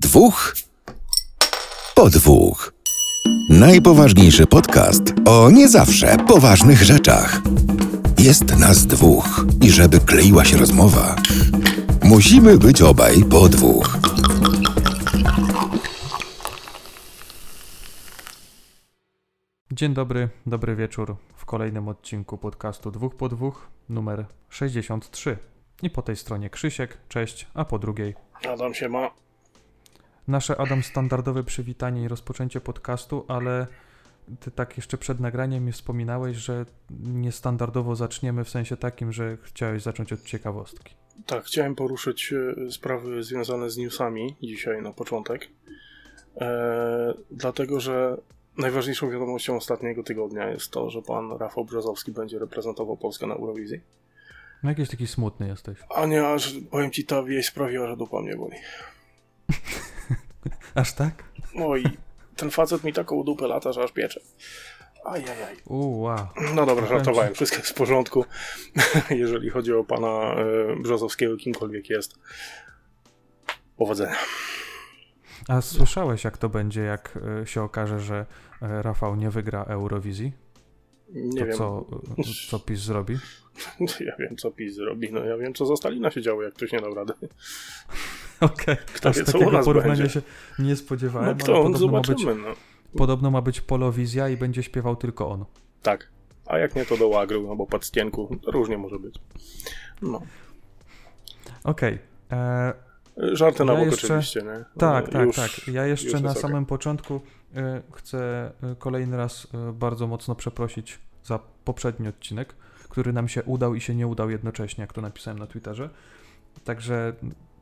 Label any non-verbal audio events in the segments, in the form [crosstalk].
Dwóch po dwóch. Najpoważniejszy podcast o nie zawsze poważnych rzeczach. Jest nas dwóch i żeby kleiła się rozmowa, musimy być obaj po dwóch. Dzień dobry, dobry wieczór w kolejnym odcinku podcastu dwóch po dwóch, numer 63. I po tej stronie Krzysiek, cześć, a po drugiej Adam się ma. Nasze Adam standardowe przywitanie i rozpoczęcie podcastu, ale ty tak jeszcze przed nagraniem mi wspominałeś, że niestandardowo zaczniemy w sensie takim, że chciałeś zacząć od ciekawostki. Tak, chciałem poruszyć e, sprawy związane z newsami dzisiaj na początek. E, dlatego, że najważniejszą wiadomością ostatniego tygodnia jest to, że pan Rafał Brzozowski będzie reprezentował Polskę na Eurowizji. No jakiś taki smutny jesteś. A nie, aż powiem ci, ta wieść sprawiła, że dupa mnie boli. [laughs] [laughs] Aż tak? No i ten facet mi taką dupę lata, że aż piecze. Ajajaj. Uuu, wow. No dobra, żartowałem, wszystko jest w porządku. [laughs] Jeżeli chodzi o pana e, Brzozowskiego, kimkolwiek jest. Powodzenia. A słyszałeś jak to będzie, jak e, się okaże, że e, Rafał nie wygra Eurowizji? Nie To wiem. co, co PiS zrobi? [laughs] Ja wiem, co PiS zrobi. No ja wiem, co za Stalina się działo, jak ktoś nie dał rady. [laughs] Okej, Kto aż takiego porównania będzie. się nie spodziewałem, No ale kto, podobno ma, być, zobaczymy. No. podobno ma być polowizja i będzie śpiewał tylko on. Tak. A jak nie, to do łagru albo podstienku. Różnie może być. No. Okej. e, Żarty na Ja bok jeszcze- oczywiście, nie? Tak, tak, już- tak. Ja jeszcze na samym początku e, chcę e, kolejny raz e, bardzo mocno przeprosić za poprzedni odcinek, który nam się udał i się nie udał jednocześnie, jak to napisałem na Twitterze. Także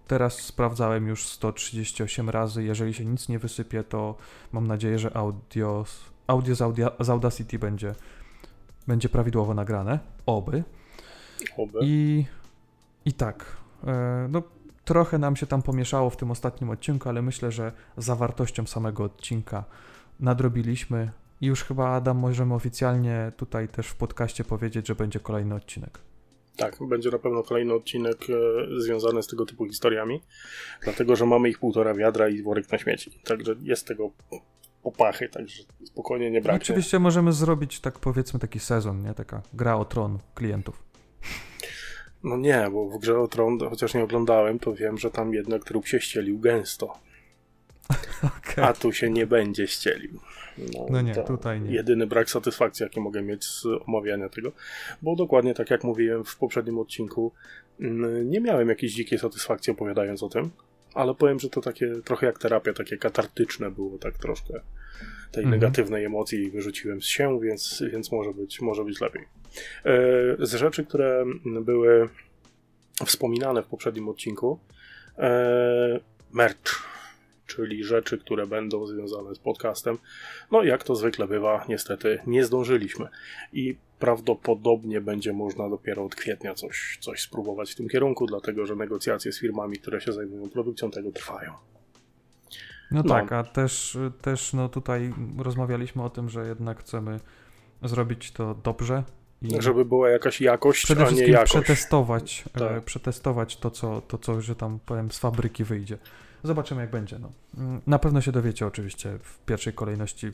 teraz sprawdzałem już 138 razy. Jeżeli się nic nie wysypie, to mam nadzieję, że audio, audio z, audia, z Audacity będzie, będzie prawidłowo nagrane. Oby. Oby. I, i tak, e, no trochę nam się tam pomieszało w tym ostatnim odcinku, ale myślę, że zawartością samego odcinka nadrobiliśmy i już chyba Adam możemy oficjalnie tutaj też w podcaście powiedzieć, że będzie kolejny odcinek. Tak, będzie na pewno kolejny odcinek e, związany z tego typu historiami, dlatego, że mamy ich półtora wiadra i worek na śmieci. Także jest tego opachy, także spokojnie nie braknie. Oczywiście możemy zrobić tak powiedzmy taki sezon, nie? Taka gra o tron klientów. No nie, bo w grze o Tron, chociaż nie oglądałem, to wiem, że tam jednak trup się ścielił gęsto. [laughs] Okej. A tu się nie będzie ścielił. No nie, to tutaj nie. Jedyny brak satysfakcji, jaki mogę mieć z omawiania tego, bo dokładnie tak jak mówiłem w poprzednim odcinku, mm, nie miałem jakiejś dzikiej satysfakcji opowiadając o tym, ale powiem, że to takie trochę jak terapia, takie katartyczne było, tak troszkę tej Mhm. negatywnej emocji wyrzuciłem z się, więc, więc może, być, może być lepiej. E, Z rzeczy, które były wspominane w poprzednim odcinku, e, merch, czyli rzeczy, które będą związane z podcastem. No, jak to zwykle bywa, niestety nie zdążyliśmy i prawdopodobnie będzie można dopiero od kwietnia coś, coś spróbować w tym kierunku, dlatego że negocjacje z firmami, które się zajmują produkcją tego trwają. No, No. tak, a też, też no tutaj rozmawialiśmy o tym, że jednak chcemy zrobić to dobrze i Żeby była jakaś jakość, przede a nie jakość. przetestować, e, Tak. przetestować to co, to, co, że tam powiem, z fabryki wyjdzie. Zobaczymy, jak będzie. No. Mm, Na pewno się dowiecie oczywiście w pierwszej kolejności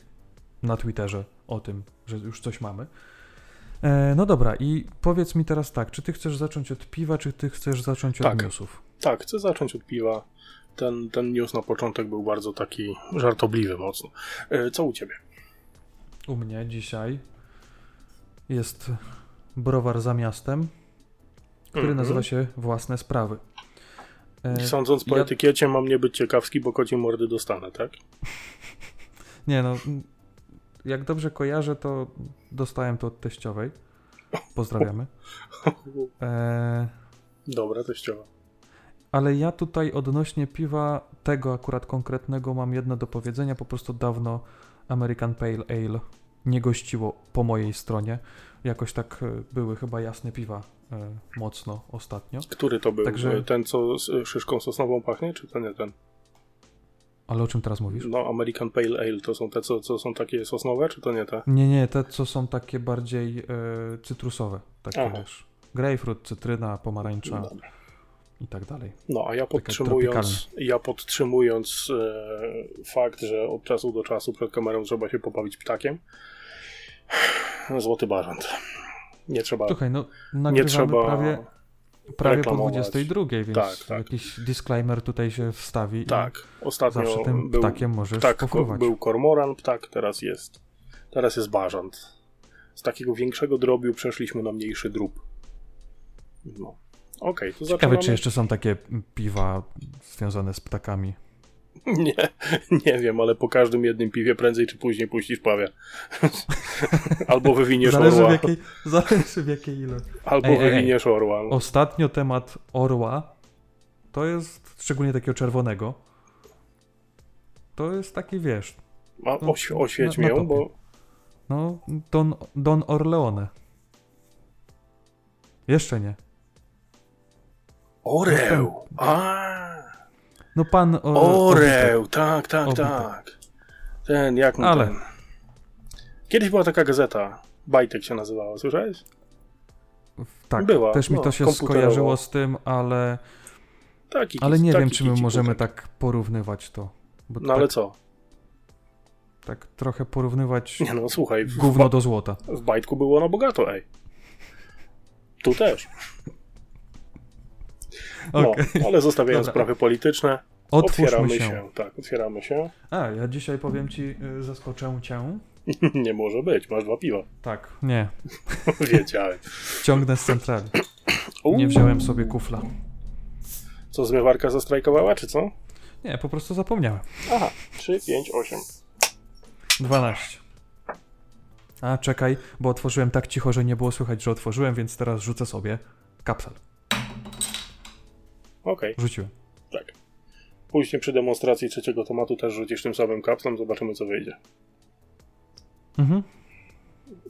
na Twitterze o tym, że już coś mamy. E, no dobra, i powiedz mi teraz tak, czy ty chcesz zacząć od piwa, czy ty chcesz zacząć od Tak. newsów? Tak, chcę zacząć od piwa. Ten, ten news na początek był bardzo taki żartobliwy mocno. E, Co u ciebie? U mnie dzisiaj jest browar za miastem, który Mhm. nazywa się Własne Sprawy. E, Sądząc po ja- etykiecie, mam nie być ciekawski, bo koci mordy dostanę, tak? [laughs] Nie no, jak dobrze kojarzę, to dostałem to od teściowej. Pozdrawiamy. E, Dobra, teściowa. ale ja tutaj odnośnie piwa tego akurat konkretnego mam jedno do powiedzenia. Po prostu dawno American Pale Ale nie gościło po mojej stronie. Jakoś tak e, były chyba jasne piwa e, mocno ostatnio. Który to był? Także- Ten, co z szyszką sosnową pachnie, czy to nie ten? Ale o czym teraz mówisz? No, American Pale Ale to są te, co, co są takie sosnowe, czy to nie te? Nie, nie, te co są takie bardziej e, cytrusowe. Takie Aha. wiesz. Grapefruit, cytryna, pomarańcza. Dobra. i tak dalej. No, a ja podtrzymując, ja podtrzymując e, fakt, że od czasu do czasu przed kamerą trzeba się pobawić ptakiem, złoty bażant. Nie trzeba. Słuchaj, no nie nagrywamy trzeba. prawie, prawie po reklamować. 22, więc Tak, tak. jakiś disclaimer tutaj się wstawi Tak, ostatnio zawsze tym był ptakiem możesz ptak, pofruwać. był kormoran, ptak, teraz jest. Teraz jest bażant. Z takiego większego drobiu przeszliśmy na mniejszy drób. No. Okej, to Ciekawe, zaczynamy. czy jeszcze są takie piwa związane z ptakami. [laughs] Nie, nie wiem, ale po każdym jednym piwie prędzej czy później puścisz pawia. [laughs] albo wywiniesz Zależy w, orła, jakiej, [laughs] zależy w jakiej ilości. albo Ej, ej, ej. wywiniesz orła. Ostatnio temat orła to jest, szczególnie takiego czerwonego, to jest taki, wiesz, A, no, oś, oświeć na- na mię, bo no, Don, Don Orleone. Jeszcze nie. Oreł! A, No pan o, Oreł, tak, tak, tak. Ten, jak mu Ale- ten? Kiedyś była taka gazeta, Bajtek się nazywała, słyszałeś? Tak, Była, też mi no, to się skojarzyło z tym, ale, Taki, ale nie taki wiem, czy my możemy tak porównywać to. No tak, ale co? tak trochę porównywać Nie no, słuchaj, gówno do złota. w Bajtku było na bogato, ej. Tu też. No, Okej. ale zostawiając Dobra. sprawy polityczne, Otwórzmy otwieramy się. się. Tak, otwieramy się. A, ja dzisiaj powiem ci, y, zaskoczę cię. [laughs] nie może być, masz dwa piwa. Tak, nie, [laughs] Wiedziałem. ciągnę z centrali. Nie wziąłem sobie kufla. Co, zmywarka zastrajkowała, czy co? Nie, po prostu zapomniałem. Aha, 3, 5, 8. 12. A, czekaj, bo otworzyłem tak cicho, że nie było słychać, że otworzyłem, więc teraz rzucę sobie kapsel. Okej, Rzuciłem. tak. Później przy demonstracji trzeciego tomatu też rzucisz tym samym kapslem, zobaczymy co wyjdzie. Mhm.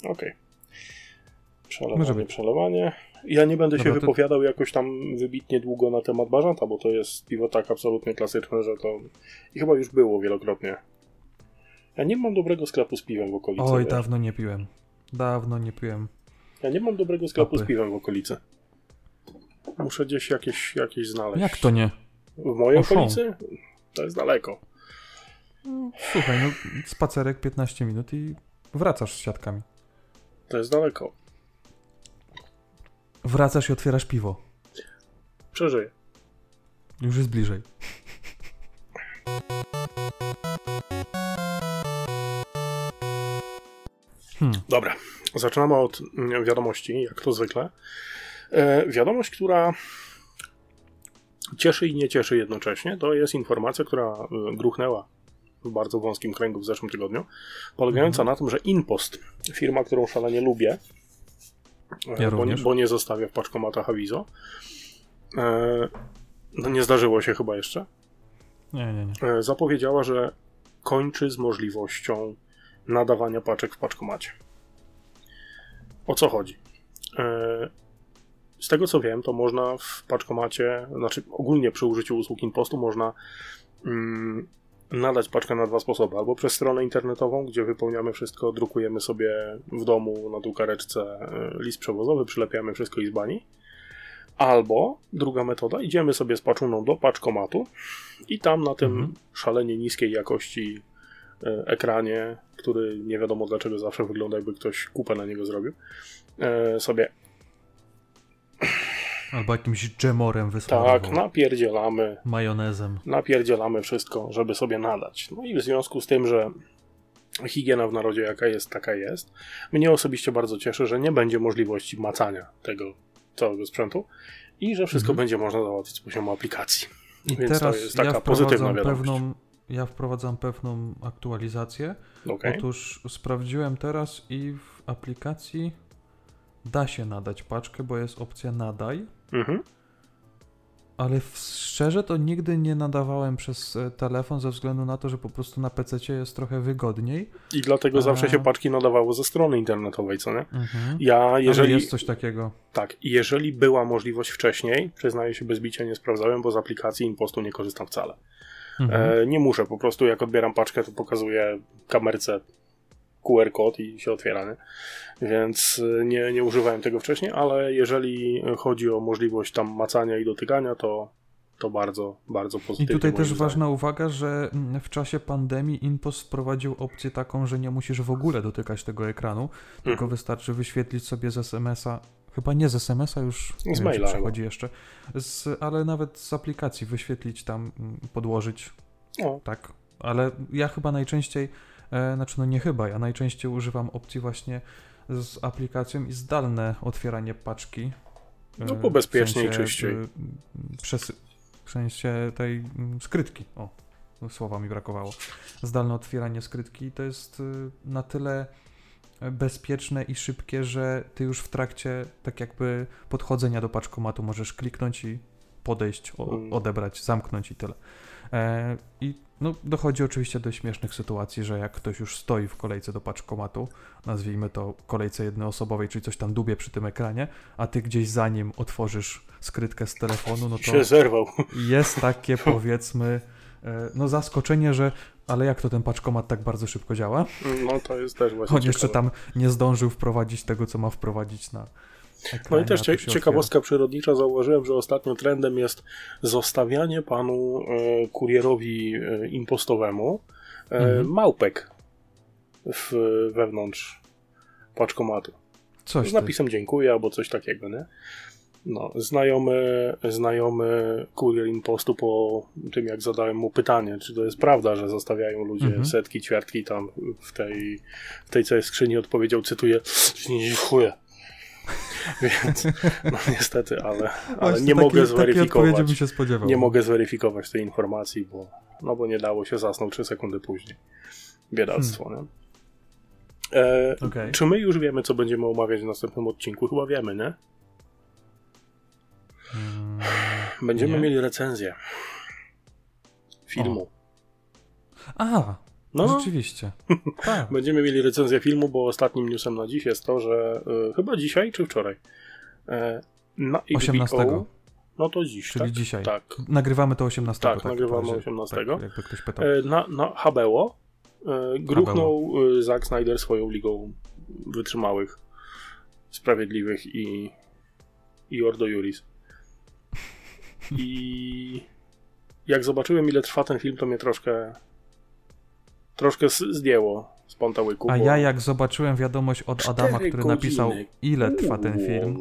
Okej. Może Przelewanie, być. przelewanie. Ja nie będę się Dobra, to- wypowiadał jakoś tam wybitnie długo na temat bażanta, bo to jest piwo tak absolutnie klasyczne, że to... I chyba już było wielokrotnie. Ja nie mam dobrego sklepu z piwem w okolicy. Oj, wiesz. dawno nie piłem. Dawno nie piłem. Ja nie mam dobrego sklepu z Apy. piwem w okolicy. Muszę gdzieś jakieś, jakieś znaleźć. Jak to nie? W mojej Oho. okolicy? To jest daleko. Słuchaj, no spacerek 15 minut i wracasz z siatkami. To jest daleko. Wracasz i otwierasz piwo. Przeżyję. Już jest bliżej. Hmm. Dobra, zaczynamy od mm, wiadomości, jak to zwykle. E, wiadomość, która cieszy i nie cieszy jednocześnie, to jest informacja, która e, gruchnęła w bardzo wąskim kręgu w zeszłym tygodniu, polegająca na tym, że Inpost, firma, którą szalenie lubię, e, Ja bo, nie, bo nie zostawia w paczkomatach awizo, e, no nie zdarzyło się chyba jeszcze, Nie, nie, nie. zapowiedziała, że kończy z możliwością nadawania paczek w paczkomacie. O co chodzi? Z tego co wiem, to można w paczkomacie, znaczy ogólnie przy użyciu usług Impostu można mm, nadać paczkę na dwa sposoby. Albo przez stronę internetową, gdzie wypełniamy wszystko, drukujemy sobie w domu na drukareczce e, list przewozowy, przylepiamy wszystko i z bani. Albo druga metoda, idziemy sobie z paczuną do paczkomatu i tam na tym Mhm. szalenie niskiej jakości e, ekranie, który nie wiadomo dlaczego zawsze wygląda jakby ktoś kupę na niego zrobił, e, sobie Albo jakimś dżemorem wysmarował. tak napierdzielamy, Majonezem. napierdzielamy wszystko, żeby sobie nadać. No i w związku z tym, że higiena w narodzie jaka jest, taka jest, mnie osobiście bardzo cieszy, że nie będzie możliwości macania tego całego sprzętu i że wszystko Mhm. będzie można załatwić z poziomu aplikacji. I Więc to teraz jest taka ja pozytywna wiadomość. pewną, ja wprowadzam pewną aktualizację. Okej. Otóż sprawdziłem teraz i w aplikacji da się nadać paczkę, bo jest opcja nadaj, Mhm. ale szczerze to nigdy nie nadawałem przez e, telefon ze względu na to, że po prostu na PC jest trochę wygodniej. I dlatego A. zawsze się paczki nadawało ze strony internetowej, co nie? Mhm. Ja, Jeżeli jeżeli, jest coś takiego. tak, jeżeli była możliwość wcześniej, przyznaję się bez bicia, nie sprawdzałem, bo z aplikacji Impostu nie korzystam wcale. Mhm. E, nie muszę, po prostu jak odbieram paczkę, to pokazuję kamerce QR kod i się otwiera, nie? Więc y, nie, nie używałem tego wcześniej, ale jeżeli chodzi o możliwość tam macania i dotykania, to, to bardzo, bardzo I pozytywnie. tutaj też zdaniem. ważna uwaga, że mm, w czasie pandemii InPost wprowadził opcję taką, że nie musisz w ogóle dotykać tego ekranu, tylko Mhm. wystarczy wyświetlić sobie z SMS-a, chyba nie z SMS-a już, nie wiem, czy maila przechodzi jeszcze, z, ale nawet z aplikacji wyświetlić tam, mm, podłożyć, O, tak. Ale ja chyba najczęściej, znaczy no nie chyba, ja najczęściej używam opcji właśnie z aplikacją i zdalne otwieranie paczki. e, No, bo bezpieczniej, w sensie, czyściej. e, Przesy- w sensie tej mm, skrytki. O, słowa mi brakowało. Zdalne otwieranie skrytki to jest y, na tyle bezpieczne i szybkie, że ty już w trakcie tak jakby podchodzenia do paczkomatu możesz kliknąć i podejść, o, Mm. odebrać, zamknąć i tyle. E, I no, dochodzi oczywiście do śmiesznych sytuacji, że jak ktoś już stoi w kolejce do paczkomatu, nazwijmy to kolejce jednoosobowej, czyli coś tam dubie przy tym ekranie, a ty gdzieś za nim otworzysz skrytkę z telefonu, no to się zerwał. jest takie [laughs] powiedzmy, e, no zaskoczenie, że ale jak to ten paczkomat tak bardzo szybko działa? No to jest też właśnie On jeszcze ciekawe. tam nie zdążył wprowadzić tego, co ma wprowadzić na ekranie. No i też cie, tu się ciekawostka przyrodnicza, zauważyłem, że ostatnio trendem jest zostawianie panu e, kurierowi e, impostowemu e, Mhm. małpek w, wewnątrz paczkomatu. Coś Z ty. napisem dziękuję albo coś takiego, nie? No, znajomy, znajomy kurier impostu po tym, jak zadałem mu pytanie, czy to jest prawda, że zostawiają ludzie Mhm. setki, ćwiartki tam w tej, w tej całej skrzyni, odpowiedział, cytuję, [sniffs] nie dziękuję. [laughs] Więc, no niestety, ale, ale Właśnie nie taki- mogę Takiej zweryfikować. się spodziewał. Nie mogę zweryfikować tej informacji, bo, no bo nie dało się zasnąć 3 sekundy później. Biedactwo, nie? E, Okej. Czy my już wiemy, co będziemy omawiać w następnym odcinku? Chyba wiemy, nie? Mm, Będziemy Nie. mieli recenzję filmu. A, No, rzeczywiście. [laughs] Tak. będziemy mieli recenzję filmu, bo ostatnim newsem na dziś jest to, że y, chyba dzisiaj czy wczoraj e, na HBO, 18. no to dziś, Czyli tak? dzisiaj. Tak. Nagrywamy to 18. Tak, w nagrywamy razie. 18. Tak, jakby ktoś pytał. E, na, na HBO gruchnął e, Zack Snyder swoją ligą wytrzymałych, sprawiedliwych i, i Ordo Juris. I jak zobaczyłem, ile trwa ten film, to mnie troszkę troszkę zdjęło z pątałyku. A bo- ja jak zobaczyłem wiadomość od Adama, który godziny. napisał ile trwa ten film,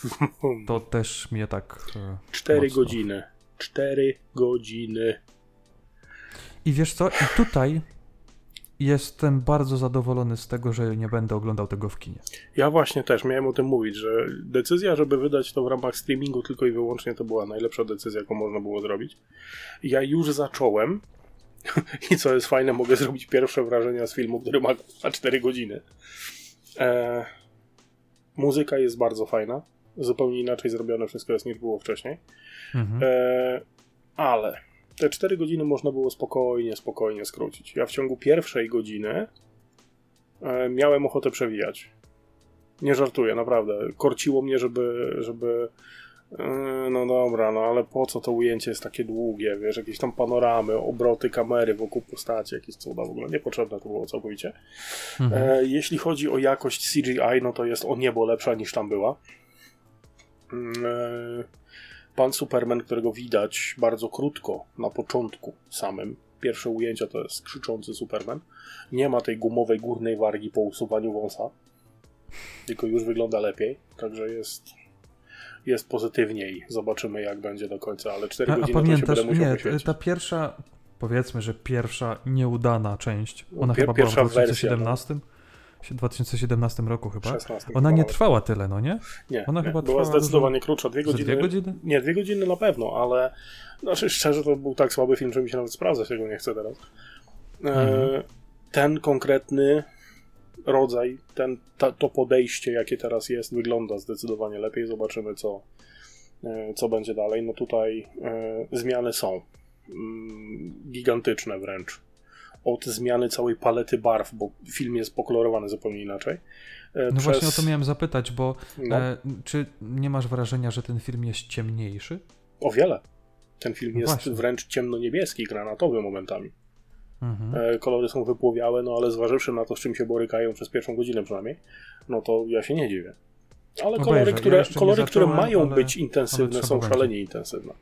[laughs] to też mnie tak... e, Cztery mocno. godziny. Cztery godziny. I wiesz co? I tutaj jestem bardzo zadowolony z tego, że nie będę oglądał tego w kinie. Ja właśnie też miałem o tym mówić, że decyzja, żeby wydać to w ramach streamingu tylko i wyłącznie to była najlepsza decyzja, jaką można było zrobić. Ja już zacząłem [laughs] i co jest fajne, mogę zrobić pierwsze wrażenia z filmu, który ma na 4 godziny. E, muzyka jest bardzo fajna. Zupełnie inaczej zrobione wszystko jest niż było wcześniej. Mhm. E, ale te 4 godziny można było spokojnie, spokojnie skrócić. Ja w ciągu pierwszej godziny e, miałem ochotę przewijać. Nie żartuję, naprawdę. Korciło mnie, żeby, żeby no dobra, no ale po co to ujęcie jest takie długie, wiesz, jakieś tam panoramy, obroty kamery wokół postaci, jakieś cuda w ogóle. Niepotrzebne to było całkowicie. Mhm. E, jeśli chodzi o jakość CGI, no to jest o niebo lepsza niż tam była. Mm, e, Pan Superman, którego widać bardzo krótko na początku samym. Pierwsze ujęcia to jest krzyczący Superman. Nie ma tej gumowej górnej wargi po usuwaniu wąsa. Tylko już wygląda lepiej. Także jest, jest pozytywniej. Zobaczymy jak będzie do końca, ale 4 A, a godziny to się pamiętasz, będę musiał nie, ta pierwsza, powiedzmy, że pierwsza nieudana część, ona Pier- chyba była w pierwsza wersja, 2017, w 2017 roku chyba. 16 Ona nie trwała tyle, no nie? Nie, Ona nie. chyba była trwała zdecydowanie krótsza. Dwie godziny. dwie godziny? Nie, dwie godziny na pewno, ale znaczy szczerze to był tak słaby film, że mi się nawet sprawdzać tego nie chce teraz. E, Mhm. ten konkretny rodzaj, ten, ta, to podejście, jakie teraz jest, wygląda zdecydowanie lepiej. Zobaczymy, co, e, co będzie dalej. No tutaj e, zmiany są mm, gigantyczne wręcz. Od zmiany całej palety barw, bo film jest pokolorowany zupełnie inaczej. E, No właśnie o to miałem zapytać, bo no, czy nie masz wrażenia, że ten film jest ciemniejszy? O wiele. Ten film No jest właśnie. wręcz ciemno-niebieski, granatowy momentami. Mhm. E, kolory są wypłowiałe, no ale zważywszy na to, z czym się borykają przez pierwszą godzinę przynajmniej, no to ja się nie dziwię. Ale Obejrzę. kolory, Ja które, nie kolory, które mają ale- być intensywne, są trzeba szalenie intensywne.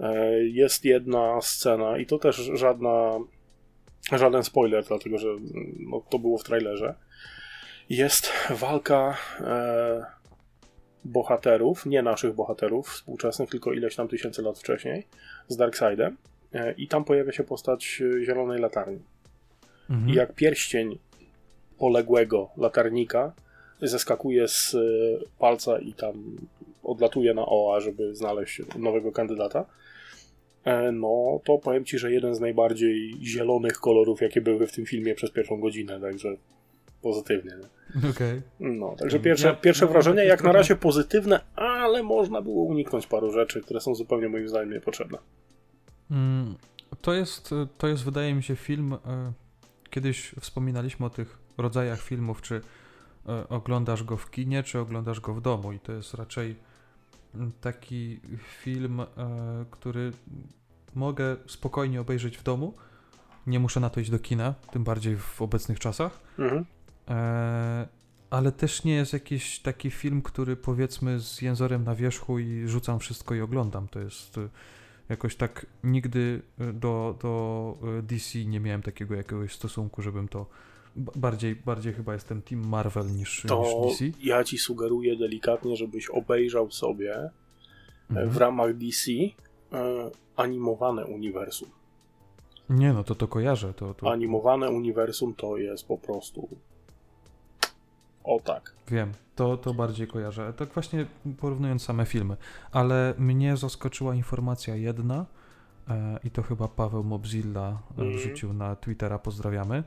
E, Jest jedna scena i to też żadna, żaden spoiler, dlatego że mm, no, to było w trailerze. Jest walka e, bohaterów, nie naszych bohaterów współczesnych, tylko ileś tam tysięcy lat wcześniej, z Darkseidem. E, I tam pojawia się postać e, Zielonej Latarni. Mhm. I jak pierścień poległego latarnika zeskakuje z e, palca i tam odlatuje na OA, żeby znaleźć nowego kandydata, no to powiem ci, że jeden z najbardziej zielonych kolorów, jakie były w tym filmie przez pierwszą godzinę, także pozytywnie. Nie? Okej. No, także pierwsze, Ja- pierwsze ja wrażenie takie jak na razie pozytywne, ale można było uniknąć paru rzeczy, które są zupełnie moim zdaniem niepotrzebne. Mm, To jest, to jest, wydaje mi się, film. e, Kiedyś wspominaliśmy o tych rodzajach filmów, czy e, oglądasz go w kinie, czy oglądasz go w domu. I to jest raczej mm, taki film, który mogę spokojnie obejrzeć w domu. Nie muszę na to iść do kina, tym bardziej w obecnych czasach. Mhm. E, ale też nie jest jakiś taki film, który powiedzmy z jęzorem na wierzchu i rzucam wszystko i oglądam. To jest jakoś tak nigdy e, do, do e, DC nie miałem takiego jakiegoś stosunku, żebym to bardziej, bardziej chyba jestem Team Marvel niż, To niż DC. ja ci sugeruję delikatnie, żebyś obejrzał sobie e, Mhm. w ramach DC animowane uniwersum. Nie no, to to kojarzę. To, to Animowane uniwersum to jest po prostu o tak. Wiem, to, to bardziej kojarzę. Tak właśnie porównując same filmy. Ale mnie zaskoczyła informacja jedna e, i to chyba Paweł Mobzilla Mhm. wrzucił na Twittera, pozdrawiamy,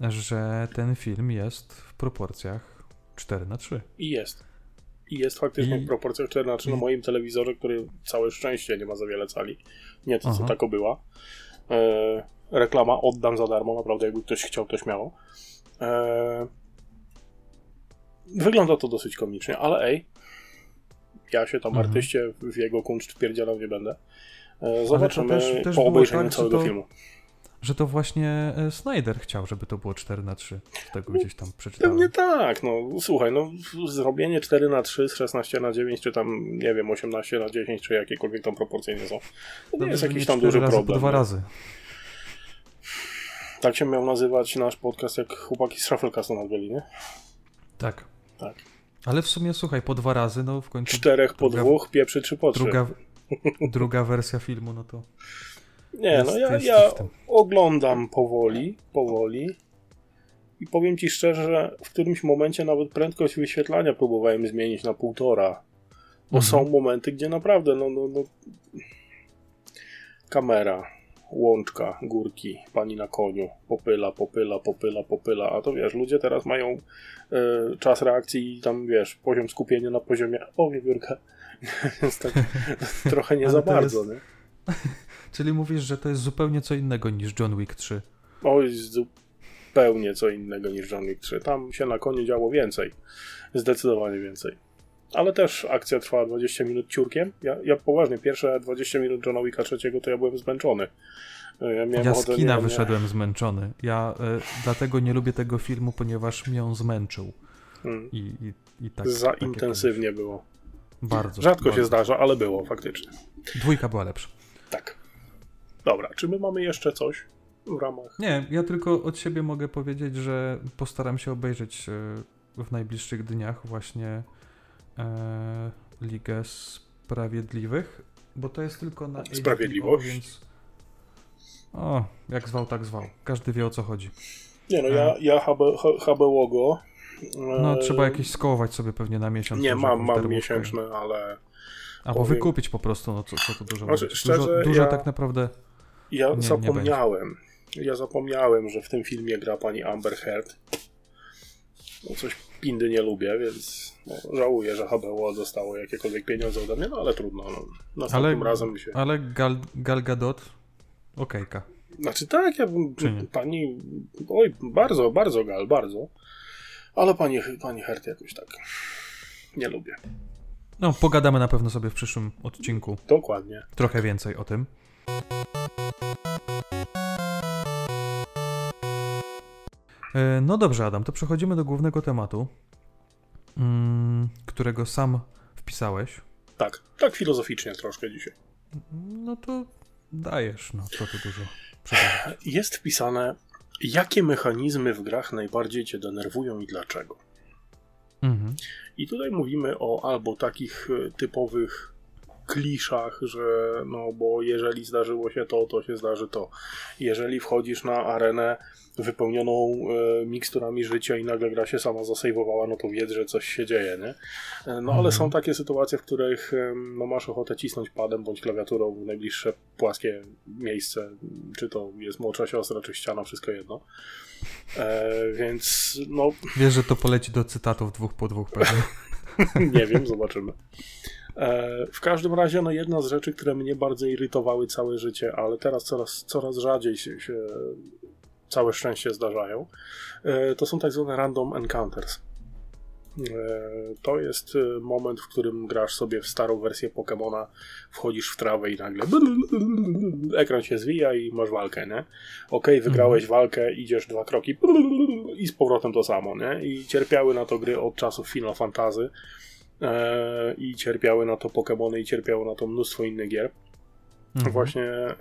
że ten film jest w proporcjach 4 na 3 I jest. I jest faktycznie I- w proporcjach 4 na 3 na moim telewizorze, który całe szczęście nie ma za wiele cali. Nie to, co Aha. tako była. E, reklama oddam za darmo, naprawdę jakby ktoś chciał, to śmiało. E, wygląda to dosyć komicznie, ale ej, ja się tam Mhm. artyście w jego kunszt wpierdzielał nie będę. E, zobaczymy też- też po obejrzeniu tak, całego to- filmu. Że to właśnie e, Snyder chciał, żeby to było 4 na 3 Z tego gdzieś tam przeczytałem. Pewnie tak, no słuchaj, no zrobienie 4 na 3 z 16 na 9, czy tam, nie wiem, 18 na 10, czy jakiekolwiek tam proporcje nie są. To nie Dobrze, jest jakiś nie tam duży problem. Dwa nie? razy. Tak się miał nazywać nasz podcast, jak chłopaki z Shufflecastu nazwali, nie? Tak. Tak. Ale w sumie słuchaj, po dwa razy, no w końcu Czterech po druga- dwóch, pieprzy trzy po druga, [laughs] druga wersja filmu, no to Nie, jest- no ja, ja oglądam powoli, powoli i powiem ci szczerze, że w którymś momencie nawet prędkość wyświetlania próbowałem zmienić na półtora. Bo Mhm. są momenty, gdzie naprawdę, no, no, no kamera, łączka, górki, pani na koniu, popyla, popyla, popyla, popyla, a to wiesz, ludzie teraz mają e, czas reakcji i tam, wiesz, poziom skupienia na poziomie, o wiewiórka, [laughs] więc tak [laughs] trochę nie za bardzo, jest- nie? [laughs] Czyli mówisz, że to jest zupełnie co innego niż John Wick 3. Oj, zupełnie co innego niż John Wick 3. Tam się na koniu działo więcej. Zdecydowanie więcej. Ale też akcja trwała 20 minut ciurkiem. Ja, ja poważnie, pierwsze 20 minut Johna Wicka trzeciego to ja byłem zmęczony. Ja, miałem Ja z kina nie, nie. wyszedłem zmęczony. Ja e, dlatego nie lubię tego filmu, ponieważ mnie on zmęczył. Mm. I, i, i tak. Za tak intensywnie było. Bardzo. Rzadko bardzo. się zdarza, ale było faktycznie. Dwójka była lepsza. Tak. Dobra, czy my mamy jeszcze coś w ramach? Nie, ja tylko od siebie mogę powiedzieć, że postaram się obejrzeć e, w najbliższych dniach właśnie e, Ligę Sprawiedliwych, bo to jest tylko na HBO, Sprawiedliwość? więc o, jak zwał, tak zwał. Każdy wie o co chodzi. Nie no, ja, ja habe, ha- Habełogo. No, e, trzeba jakieś skołować sobie pewnie na miesiąc. Nie, mam, mam miesięczne, ale Albo powiem- wykupić po prostu, no co, co to dużo Znaczy, szczerze, Dużo, dużo ja- tak naprawdę. Ja Nie, nie zapomniałem. ja zapomniałem, że w tym filmie gra pani Amber Heard. No coś pindy nie lubię, więc no, żałuję, że HBO dostało jakiekolwiek pieniądze ode mnie, no ale trudno. No. Następnym Ale, razem się. ale Gal, Gal Gadot, okejka. Znaczy tak, ja bym. Pani. Oj, bardzo, bardzo gal, bardzo. Ale pani, pani Heard jakoś tak. Nie lubię. No, pogadamy na pewno sobie w przyszłym odcinku Dokładnie. trochę więcej o tym. No dobrze, Adam, to przechodzimy do głównego tematu, mm, którego sam wpisałeś. Tak, tak filozoficznie troszkę dzisiaj. No to dajesz, no co tu dużo. Przepraszam. Jest wpisane, jakie mechanizmy w grach najbardziej cię denerwują i dlaczego. Mhm. I tutaj mówimy o albo takich e, typowych kliszach, że no bo jeżeli zdarzyło się to, to się zdarzy to. Jeżeli wchodzisz na arenę wypełnioną e, miksturami życia i nagle gra się sama zasejwowała, no to wiedz, że coś się dzieje, nie? E, No ale Mhm. są takie sytuacje, w których e, no, masz ochotę cisnąć padem bądź klawiaturą w najbliższe płaskie miejsce, czy to jest młodsza siostra, czy ściana, wszystko jedno. E, więc no Wiesz, że to poleci do cytatów dwóch po dwóch pewnie. [laughs] [laughs] nie wiem, zobaczymy. E, w każdym razie, no jedna z rzeczy, które mnie bardzo irytowały całe życie, ale teraz coraz, coraz rzadziej się, się całe szczęście zdarzają, e, to są tak zwane random encounters. E, To jest e, moment, w którym grasz sobie w starą wersję Pokemona, wchodzisz w trawę i nagle ekran się zwija i masz walkę, nie? Okej, wygrałeś walkę, idziesz dwa kroki i z powrotem to samo, nie? I cierpiały na to gry od czasów Final Fantasy e, i cierpiały na to Pokémony i cierpiało na to mnóstwo innych gier. Mhm. Właśnie e,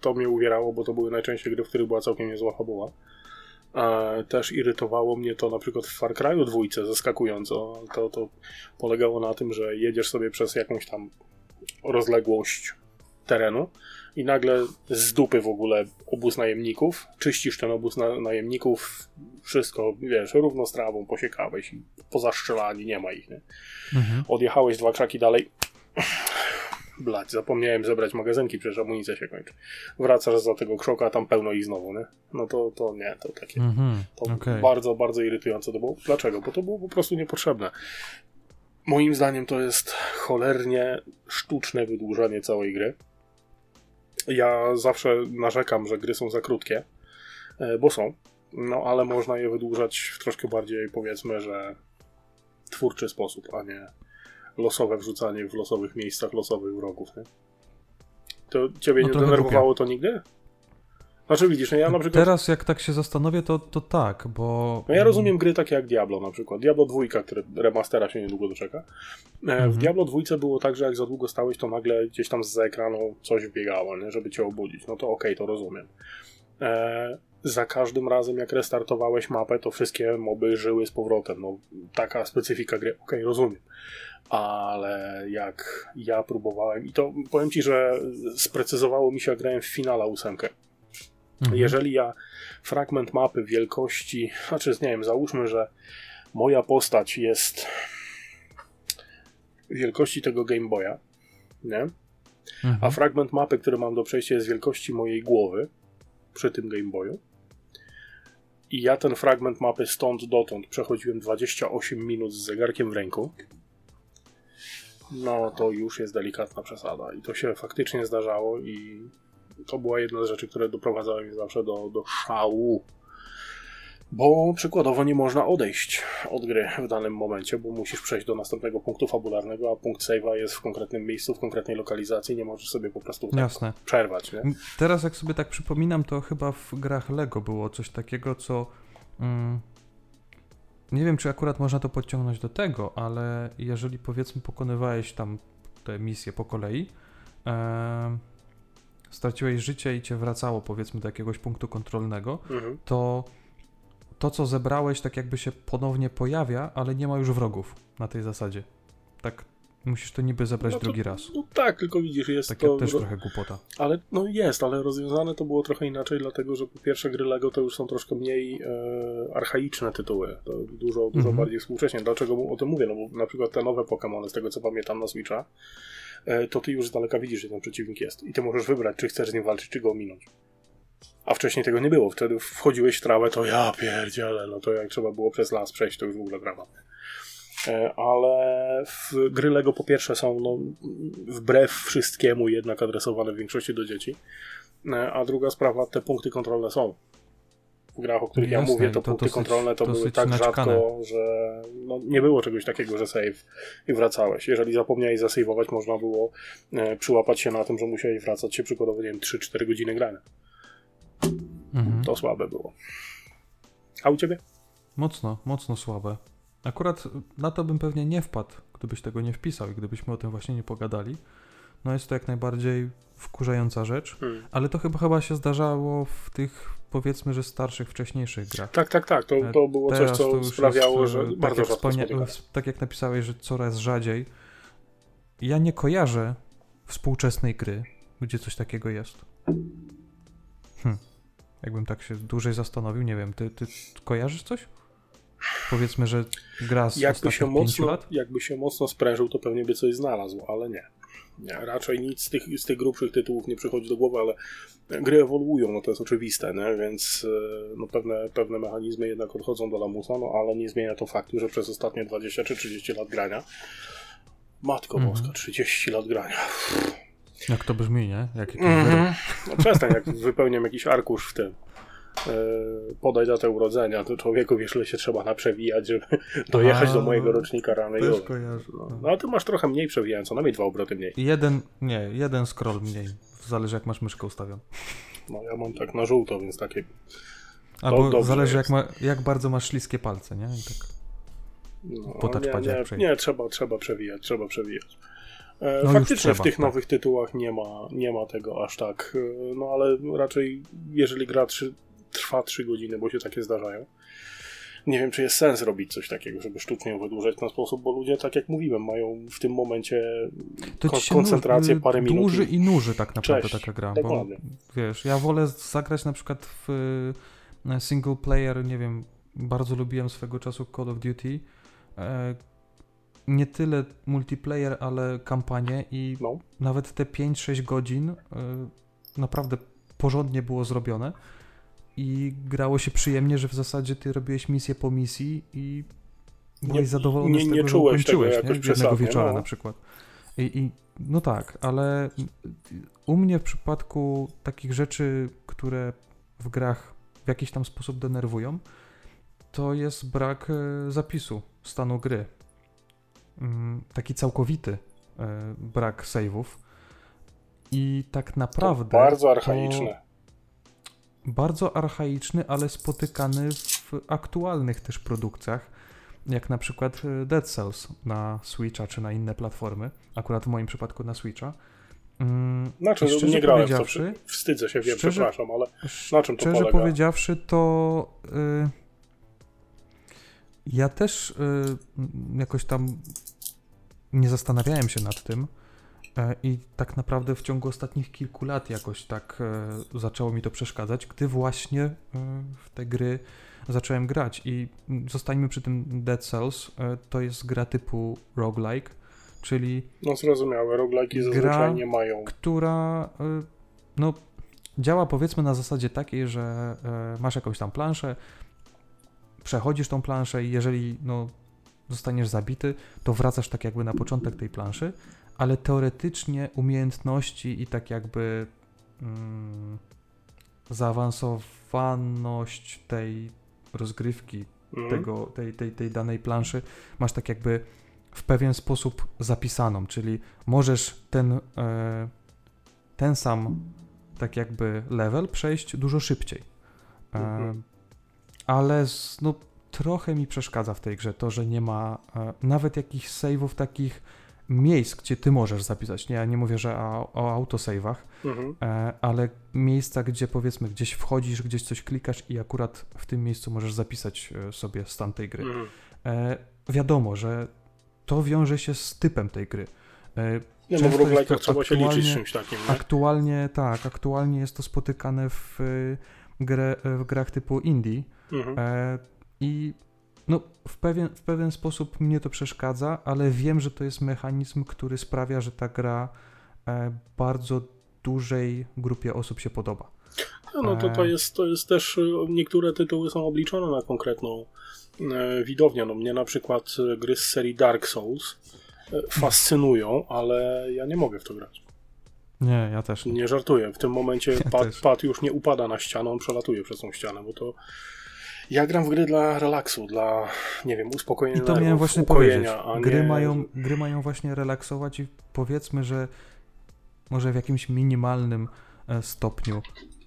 to mnie uwierało, bo to były najczęściej gry, w których była całkiem niezła fabuła. Też irytowało mnie to na przykład w Far Cry'u dwójce zaskakująco. To, to polegało na tym, że jedziesz sobie przez jakąś tam rozległość terenu i nagle z dupy w ogóle obóz najemników, czyścisz ten obóz na, najemników, wszystko, wiesz, równo z trawą posiekałeś i pozaszczelani, nie ma ich, nie? Mhm. Odjechałeś dwa krzaki dalej. Blać, zapomniałem zebrać magazynki, przecież amunicja się kończy. Wracasz za tego krzoka, tam pełno ich znowu, nie? No to, to nie, to takie. Mhm. To Okej. bardzo, bardzo irytujące to było. Dlaczego? Bo to było po prostu niepotrzebne. Moim zdaniem to jest cholernie sztuczne wydłużanie całej gry. Ja zawsze narzekam, że gry są za krótkie, e, bo są, no ale można je wydłużać w troszkę bardziej, powiedzmy, że twórczy sposób, a nie losowe wrzucanie w losowych miejscach losowych wrogów. Nie? To ciebie No nie denerwowało to nigdy? Znaczy widzisz, no ja na przykład... Teraz jak tak się zastanowię, to, to tak, bo... No ja rozumiem gry takie jak Diablo na przykład. Diablo 2, które remastera się niedługo doczeka. E, W Mhm. Diablo 2 było tak, że jak za długo stałeś, to nagle gdzieś tam z ekranu coś wbiegało, nie? żeby cię obudzić. No to okej, to rozumiem. E, za każdym razem jak restartowałeś mapę, to wszystkie moby żyły z powrotem. No taka specyfika gry, okej, rozumiem. Ale jak ja próbowałem, i to powiem ci, że sprecyzowało mi się, jak grałem w finala ósemkę. Mhm. Jeżeli ja fragment mapy wielkości, znaczy nie wiem, załóżmy, że moja postać jest wielkości tego Game Boya, nie? Mhm. A fragment mapy, który mam do przejścia jest wielkości mojej głowy przy tym Game Boyu. I ja ten fragment mapy stąd dotąd przechodziłem 28 minut z zegarkiem w ręku. No to już jest delikatna przesada. I to się faktycznie zdarzało i to była jedna z rzeczy, które doprowadzały mnie zawsze do, do szału. Bo przykładowo nie można odejść od gry w danym momencie, bo musisz przejść do następnego punktu fabularnego, a punkt save'a jest w konkretnym miejscu, w konkretnej lokalizacji, nie możesz sobie po prostu tak Jasne. przerwać, nie? Teraz jak sobie tak przypominam, to chyba w grach Lego było coś takiego, co... Mm, nie wiem, czy akurat można to podciągnąć do tego, ale jeżeli powiedzmy pokonywałeś tam te misje po kolei, straciłeś życie i cię wracało powiedzmy do jakiegoś punktu kontrolnego, Mhm. to to, co zebrałeś, tak jakby się ponownie pojawia, ale nie ma już wrogów na tej zasadzie. Tak, musisz to niby zebrać No to- drugi raz. No tak, tylko widzisz, jest Takie to... też ro- trochę głupota. Ale no jest, ale rozwiązane to było trochę inaczej, dlatego że po pierwsze gry LEGO to już są troszkę mniej e, archaiczne tytuły. To dużo, dużo Mhm. bardziej współcześnie. Dlaczego o tym mówię? No bo na przykład te nowe Pokémony, z tego co pamiętam na Switcha, e, to ty już z daleka widzisz, że ten przeciwnik jest. I ty możesz wybrać, czy chcesz z nim walczyć, czy go ominąć. A wcześniej tego nie było. Wtedy wchodziłeś w trawę, to ja pierdzielę, no to jak trzeba było przez las przejść, to już w ogóle dramat. E, ale w gry Lego po pierwsze są no, wbrew wszystkiemu jednak adresowane w większości do dzieci, E, a druga sprawa, te punkty kontrolne są. W grach, o których ja Jasne, mówię, i to, to punkty dosyć- kontrolne to były tak naćkane. rzadko, że no, nie było czegoś takiego, że save i wracałeś. Jeżeli zapomniałeś zasejwować, można było e, przyłapać się na tym, że musiałeś wracać się przykładowo, nie wiem, 3-4 godziny grania. Mhm. To słabe było. A u ciebie? Mocno, mocno słabe. Akurat na to bym pewnie nie wpadł, gdybyś tego nie wpisał i gdybyśmy o tym właśnie nie pogadali. No jest to jak najbardziej wkurzająca rzecz, Hmm. ale to chyba chyba się zdarzało w tych powiedzmy, że starszych, wcześniejszych grach. Tak, tak, tak. To, to było coś, Teraz to co sprawiało, jest, że e, tak bardzo jak, spotykane. tak jak napisałeś, że coraz rzadziej. Ja nie kojarzę współczesnej gry, gdzie coś takiego jest. Jakbym tak się dłużej zastanowił, nie wiem, ty, ty kojarzysz coś? Powiedzmy, że gra z Jakby się, mocno, lat? jakby się mocno sprężył, to pewnie by coś znalazł, ale nie. nie raczej nic z tych, z tych grubszych tytułów nie przychodzi do głowy, ale gry ewoluują, no to jest oczywiste, nie? więc e, no pewne, pewne mechanizmy jednak odchodzą do lamusa, no ale nie zmienia to faktu, że przez ostatnie 20 czy 30 lat grania Matko Mhm. Boska, 30 lat grania. Jak to brzmi, nie? Jak Mhm. wyrok. No przestań, jak wypełniam jakiś arkusz w tym. e, Podaj datę urodzenia, to człowieku wiesz, ile się trzeba naprzewijać, żeby [laughs] dojechać A, do mojego rocznika rano i Też ole. kojarzę. No, no. no ale ty masz trochę mniej przewijając, co najmniej dwa obroty mniej. Jeden, nie, jeden scroll mniej. Zależy jak masz myszkę ustawioną. No ja mam tak na żółto, więc takie. Albo dobrze zależy jak, ma, jak bardzo masz śliskie palce, nie? I tak. No, Po nie, nie, nie, trzeba, trzeba przewijać, trzeba przewijać. E, No Faktycznie trzeba, w tych tak. nowych tytułach nie ma, nie ma tego aż tak, e, no ale raczej jeżeli gra trzy, trwa 3 godziny, bo się takie zdarzają, nie wiem, czy jest sens robić coś takiego, żeby sztucznie wydłużać w ten sposób, bo ludzie, tak jak mówiłem, mają w tym momencie To kon- koncentrację parę minut. Dłuży i- nuży tak naprawdę Cześć. taka gra. Bo Dokładnie. wiesz, ja wolę zagrać na przykład w e, single player, nie wiem, bardzo lubiłem swego czasu Call of Duty. Nie tyle multiplayer, ale kampanię i No. nawet te 5-6 godzin e, naprawdę porządnie było zrobione i grało się przyjemnie, że w zasadzie ty robiłeś misję po misji i byłeś Nie- zadowolony nie- z nie tego, że czułeś tego nie? jednego wieczora no. na przykład. I, I no tak, ale u mnie w przypadku takich rzeczy, które w grach w jakiś tam sposób denerwują, to jest brak e, zapisu stanu gry. Mm, Taki całkowity e, brak save'ów. I tak naprawdę. To bardzo to archaiczne. Bardzo archaiczny, ale spotykany w aktualnych też produkcjach, jak na przykład e, Dead Cells na Switcha czy na inne platformy. Akurat w moim przypadku na Switcha. Znaczy, nie grałem w to, wstydzę się, wiem, szczerze- przepraszam, ale na czym to Szczerze polega? powiedziawszy, to y, ja też y, m, jakoś tam nie zastanawiałem się nad tym e, i tak naprawdę w ciągu ostatnich kilku lat jakoś tak e, zaczęło mi to przeszkadzać, gdy właśnie e, w te gry zacząłem grać. I zostańmy przy tym Dead Cells, to jest gra typu roguelike, czyli no zrozumiałe, roguelike'i Gra- zazwyczaj nie mają. która no, działa powiedzmy na zasadzie takiej, że masz jakąś tam planszę, przechodzisz tą planszę i jeżeli no, zostaniesz zabity, to wracasz tak jakby na początek tej planszy, ale teoretycznie umiejętności i tak jakby mm, zaawansowaność tej rozgrywki Mhm. tego, tej, tej, tej danej planszy masz tak jakby w pewien sposób zapisaną, czyli możesz ten, e, ten sam tak jakby level przejść dużo szybciej. E, Mhm. ale z, no, trochę mi przeszkadza w tej grze to, że nie ma e, nawet jakichś save'ów takich miejsc, gdzie ty możesz zapisać. Nie, ja nie mówię, że o, o autosave'ach, Mhm. E, ale miejsca, gdzie powiedzmy gdzieś wchodzisz, gdzieś coś klikasz i akurat w tym miejscu możesz zapisać e, sobie stan tej gry. Mhm. Wiadomo, że to wiąże się z typem tej gry. Nie, no w roguelike'ach trzeba się liczyć z czymś takim, nie? aktualnie, tak, aktualnie jest to spotykane w, grę, w grach typu indie Mhm. e, i no, w, pewien, w pewien sposób mnie to przeszkadza, ale wiem, że to jest mechanizm, który sprawia, że ta gra e, bardzo dużej grupie osób się podoba. No, no to, to, e- jest, to jest też, y, niektóre tytuły są obliczone na konkretną e, widownię. No mnie na przykład e, gry z serii Dark Souls e, fascynują, ale ja nie mogę w to grać. Nie, ja też. Nie. Nie żartuję. W tym momencie Ja pad, pad już nie upada na ścianę, on przelatuje przez tą ścianę, bo to ja gram w gry dla relaksu, dla, nie wiem, uspokojenia I to nerwów, miałem właśnie powiedzieć. Gry, nie... mają, gry mają właśnie relaksować i powiedzmy, że może w jakimś minimalnym e, stopniu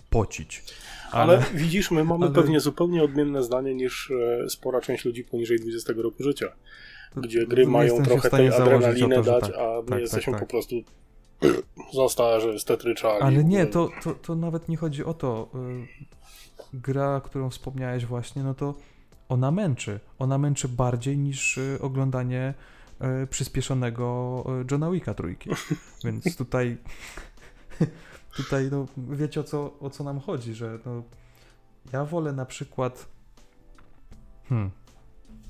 pocić. Ale, ale widzisz, my mamy ale... pewnie zupełnie odmienne zdanie niż e, spora część ludzi poniżej 20 roku życia, gdzie gry mają trochę tej adrenaliny to, dać, tak. a my tak, jesteśmy tak, po prostu [clears throat] zostarzy, stetryczali. Ale nie, to, to, to nawet nie chodzi o to. Y, gra, którą wspomniałeś właśnie, no to ona męczy. Ona męczy bardziej niż y, oglądanie y, przyspieszonego Johna Wicka trójki. [laughs] Więc tutaj [laughs] tutaj no, wiecie o co, o co nam chodzi, że no, ja wolę na przykład hmm,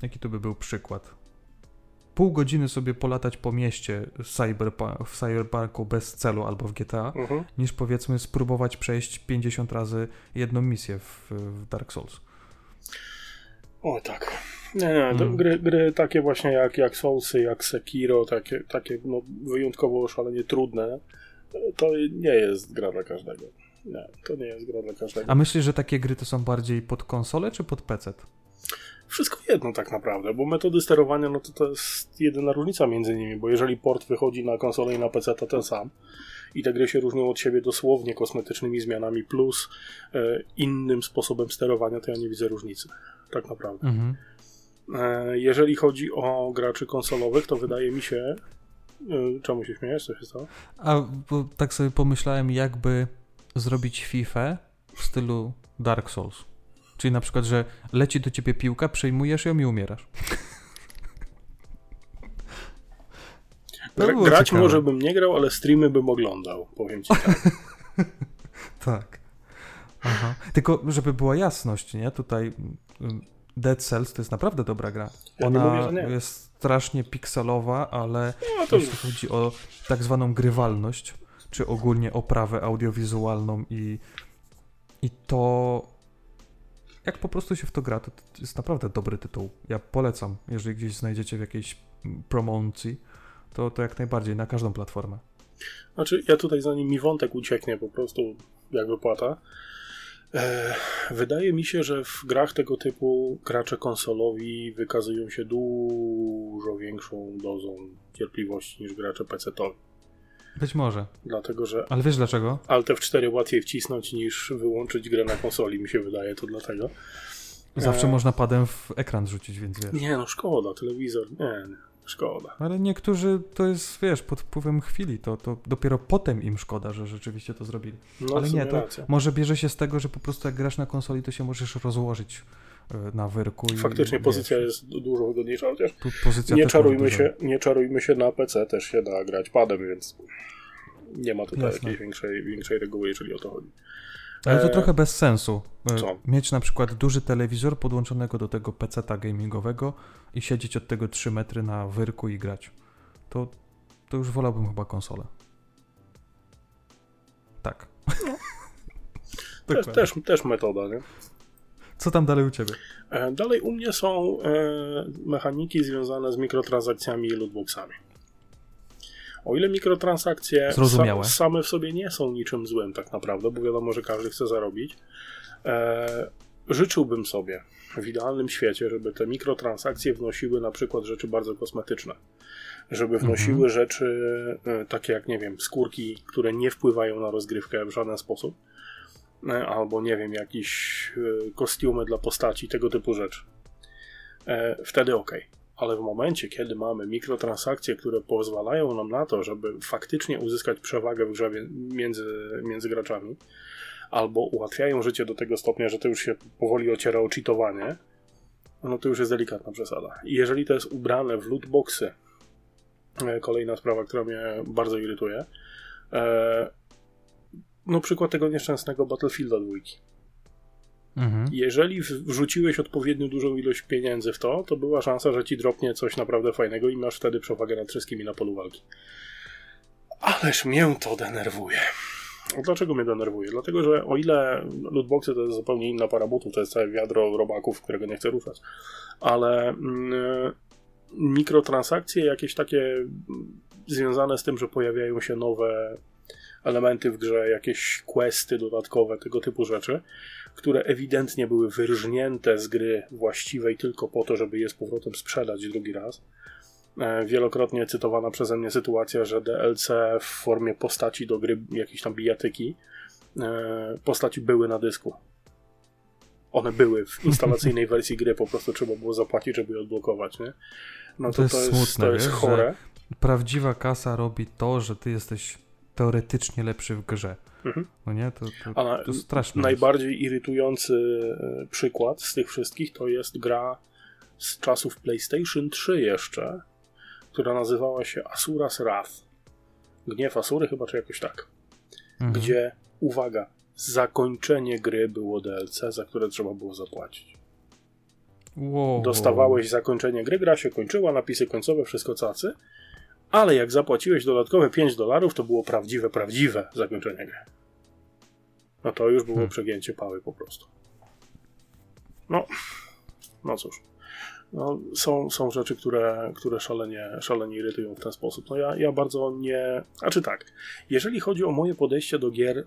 jaki to by był przykład? Pół godziny sobie polatać po mieście w, cyberpunk, w Cyberpunku bez celu albo w GTA, mhm. niż powiedzmy spróbować przejść 50 razy jedną misję w, w Dark Souls. O tak. Nie, nie, hmm. gry, gry takie właśnie jak, jak Soulsy, jak Sekiro, takie, takie no, wyjątkowo szalenie trudne, to nie jest gra dla każdego. Nie, to nie jest gra dla każdego. A myślisz, że takie gry to są bardziej pod konsolę czy pod PC? Wszystko jedno tak naprawdę, bo metody sterowania no to, to jest jedyna różnica między nimi, bo jeżeli port wychodzi na konsolę i na PC, to ten sam i te gry się różnią od siebie dosłownie kosmetycznymi zmianami plus e, innym sposobem sterowania, to ja nie widzę różnicy. Tak naprawdę. Mhm. E, jeżeli chodzi o graczy konsolowych, to wydaje mi się, E, czemu się śmiejesz? Co się stało? A bo tak sobie pomyślałem, jakby zrobić FIFA w stylu Dark Souls. Czyli na przykład, że leci do ciebie piłka, przejmujesz ją i umierasz. [laughs] Gra, grać ciekawe. może bym nie grał, ale streamy bym oglądał, powiem ci tak. [laughs] tak. Aha. Tylko, żeby była jasność, nie? Tutaj mm, Dead Cells to jest naprawdę dobra gra. Ja Ona mówię, jest strasznie pikselowa, ale no, to... jeśli chodzi o tak zwaną grywalność, czy ogólnie oprawę audiowizualną i, i to jak po prostu się w to gra, to, jest naprawdę dobry tytuł. Ja polecam, jeżeli gdzieś znajdziecie w jakiejś promocji, to, to jak najbardziej na każdą platformę. Znaczy, ja tutaj zanim mi wątek ucieknie po prostu jak wypłata, E, wydaje mi się, że w grach tego typu gracze konsolowi wykazują się dużo większą dozą cierpliwości niż gracze PC-towi. Być może. Dlatego, że. Ale wiesz dlaczego? Alt F4 łatwiej wcisnąć niż wyłączyć grę na konsoli, mi się wydaje, to dlatego. Zawsze e... można padem w ekran rzucić, więc wiesz. Nie, no szkoda, telewizor. Nie, nie. Szkoda. Ale niektórzy to jest, wiesz, pod wpływem chwili, to, to dopiero potem im szkoda, że rzeczywiście to zrobili. No, Ale nie, to racja. może bierze się z tego, że po prostu jak grasz na konsoli, to się możesz rozłożyć na wyrku. Faktycznie i, pozycja wiesz, jest dużo wygodniejsza, chociaż pozycja nie, czarujmy się, nie czarujmy się na PC, też się da grać padem, więc nie ma tutaj Jasne. jakiejś większej, większej reguły, jeżeli o to chodzi. Ale to e... trochę bez sensu. E, Co? Mieć na przykład duży telewizor podłączonego do tego PC-ta gamingowego i siedzieć od tego 3 metry na wyrku i grać. To, to już wolałbym chyba konsolę. Tak. No. [laughs] też, też, też metoda, nie? Co tam dalej u ciebie? E, dalej u mnie są e, mechaniki związane z mikrotransakcjami i lootboxami. O ile mikrotransakcje sa, same w sobie nie są niczym złym tak naprawdę, bo wiadomo, że każdy chce zarobić, e, życzyłbym sobie w idealnym świecie, żeby te mikrotransakcje wnosiły na przykład rzeczy bardzo kosmetyczne. Żeby wnosiły mhm. rzeczy takie jak, nie wiem, skórki, które nie wpływają na rozgrywkę w żaden sposób, albo, nie wiem, jakieś e, kostiumy dla postaci, tego typu rzeczy. E, wtedy ok ale w momencie, kiedy mamy mikrotransakcje, które pozwalają nam na to, żeby faktycznie uzyskać przewagę w grze między, między graczami, albo ułatwiają życie do tego stopnia, że to już się powoli ociera o cheatowanie, no to już jest delikatna przesada. I jeżeli to jest ubrane w lootboxy, e, kolejna sprawa, która mnie bardzo irytuje, e, no przykład tego nieszczęsnego Battlefielda 2 Mhm. Jeżeli wrzuciłeś odpowiednio dużą ilość pieniędzy w to, to była szansa, że ci dropnie coś naprawdę fajnego i masz wtedy przewagę nad wszystkimi na polu walki. Ależ mnie to denerwuje. Dlaczego mnie denerwuje? Dlatego, że o ile lootboxy to jest zupełnie inna para butów, to jest całe wiadro robaków, którego nie chcę ruszać, ale mm, mikrotransakcje jakieś takie związane z tym, że pojawiają się nowe elementy w grze, jakieś questy dodatkowe, tego typu rzeczy, które ewidentnie były wyrżnięte z gry właściwej tylko po to, żeby je z powrotem sprzedać drugi raz. E, wielokrotnie cytowana przeze mnie sytuacja, że DLC w formie postaci do gry, jakiejś tam bijatyki, e, postaci były na dysku. One były w [laughs] instalacyjnej wersji gry, po prostu trzeba było zapłacić, żeby je odblokować, nie? No to, To jest to jest, smutne, to jest wiesz, chore. Prawdziwa kasa robi to, że ty jesteś teoretycznie lepszy w grze. Mhm. No nie? To, to, na, to straszne. jest. najbardziej irytujący e, przykład z tych wszystkich to jest gra z czasów PlayStation 3 jeszcze, która nazywała się Asuras Wrath. Gniew Asury chyba, czy jakoś tak. Mhm. Gdzie, uwaga, zakończenie gry było DLC, za które trzeba było zapłacić. Wow. Dostawałeś zakończenie gry, gra się kończyła, napisy końcowe, wszystko cacy, ale jak zapłaciłeś dodatkowe 5 dolarów, to było prawdziwe, prawdziwe zakończenie gry. No to już było Hmm. przegięcie pały po prostu. No, no cóż. No, są, są rzeczy, które, które szalenie, szalenie irytują w ten sposób. No ja, ja bardzo nie... Znaczy tak, jeżeli chodzi o moje podejście do gier e,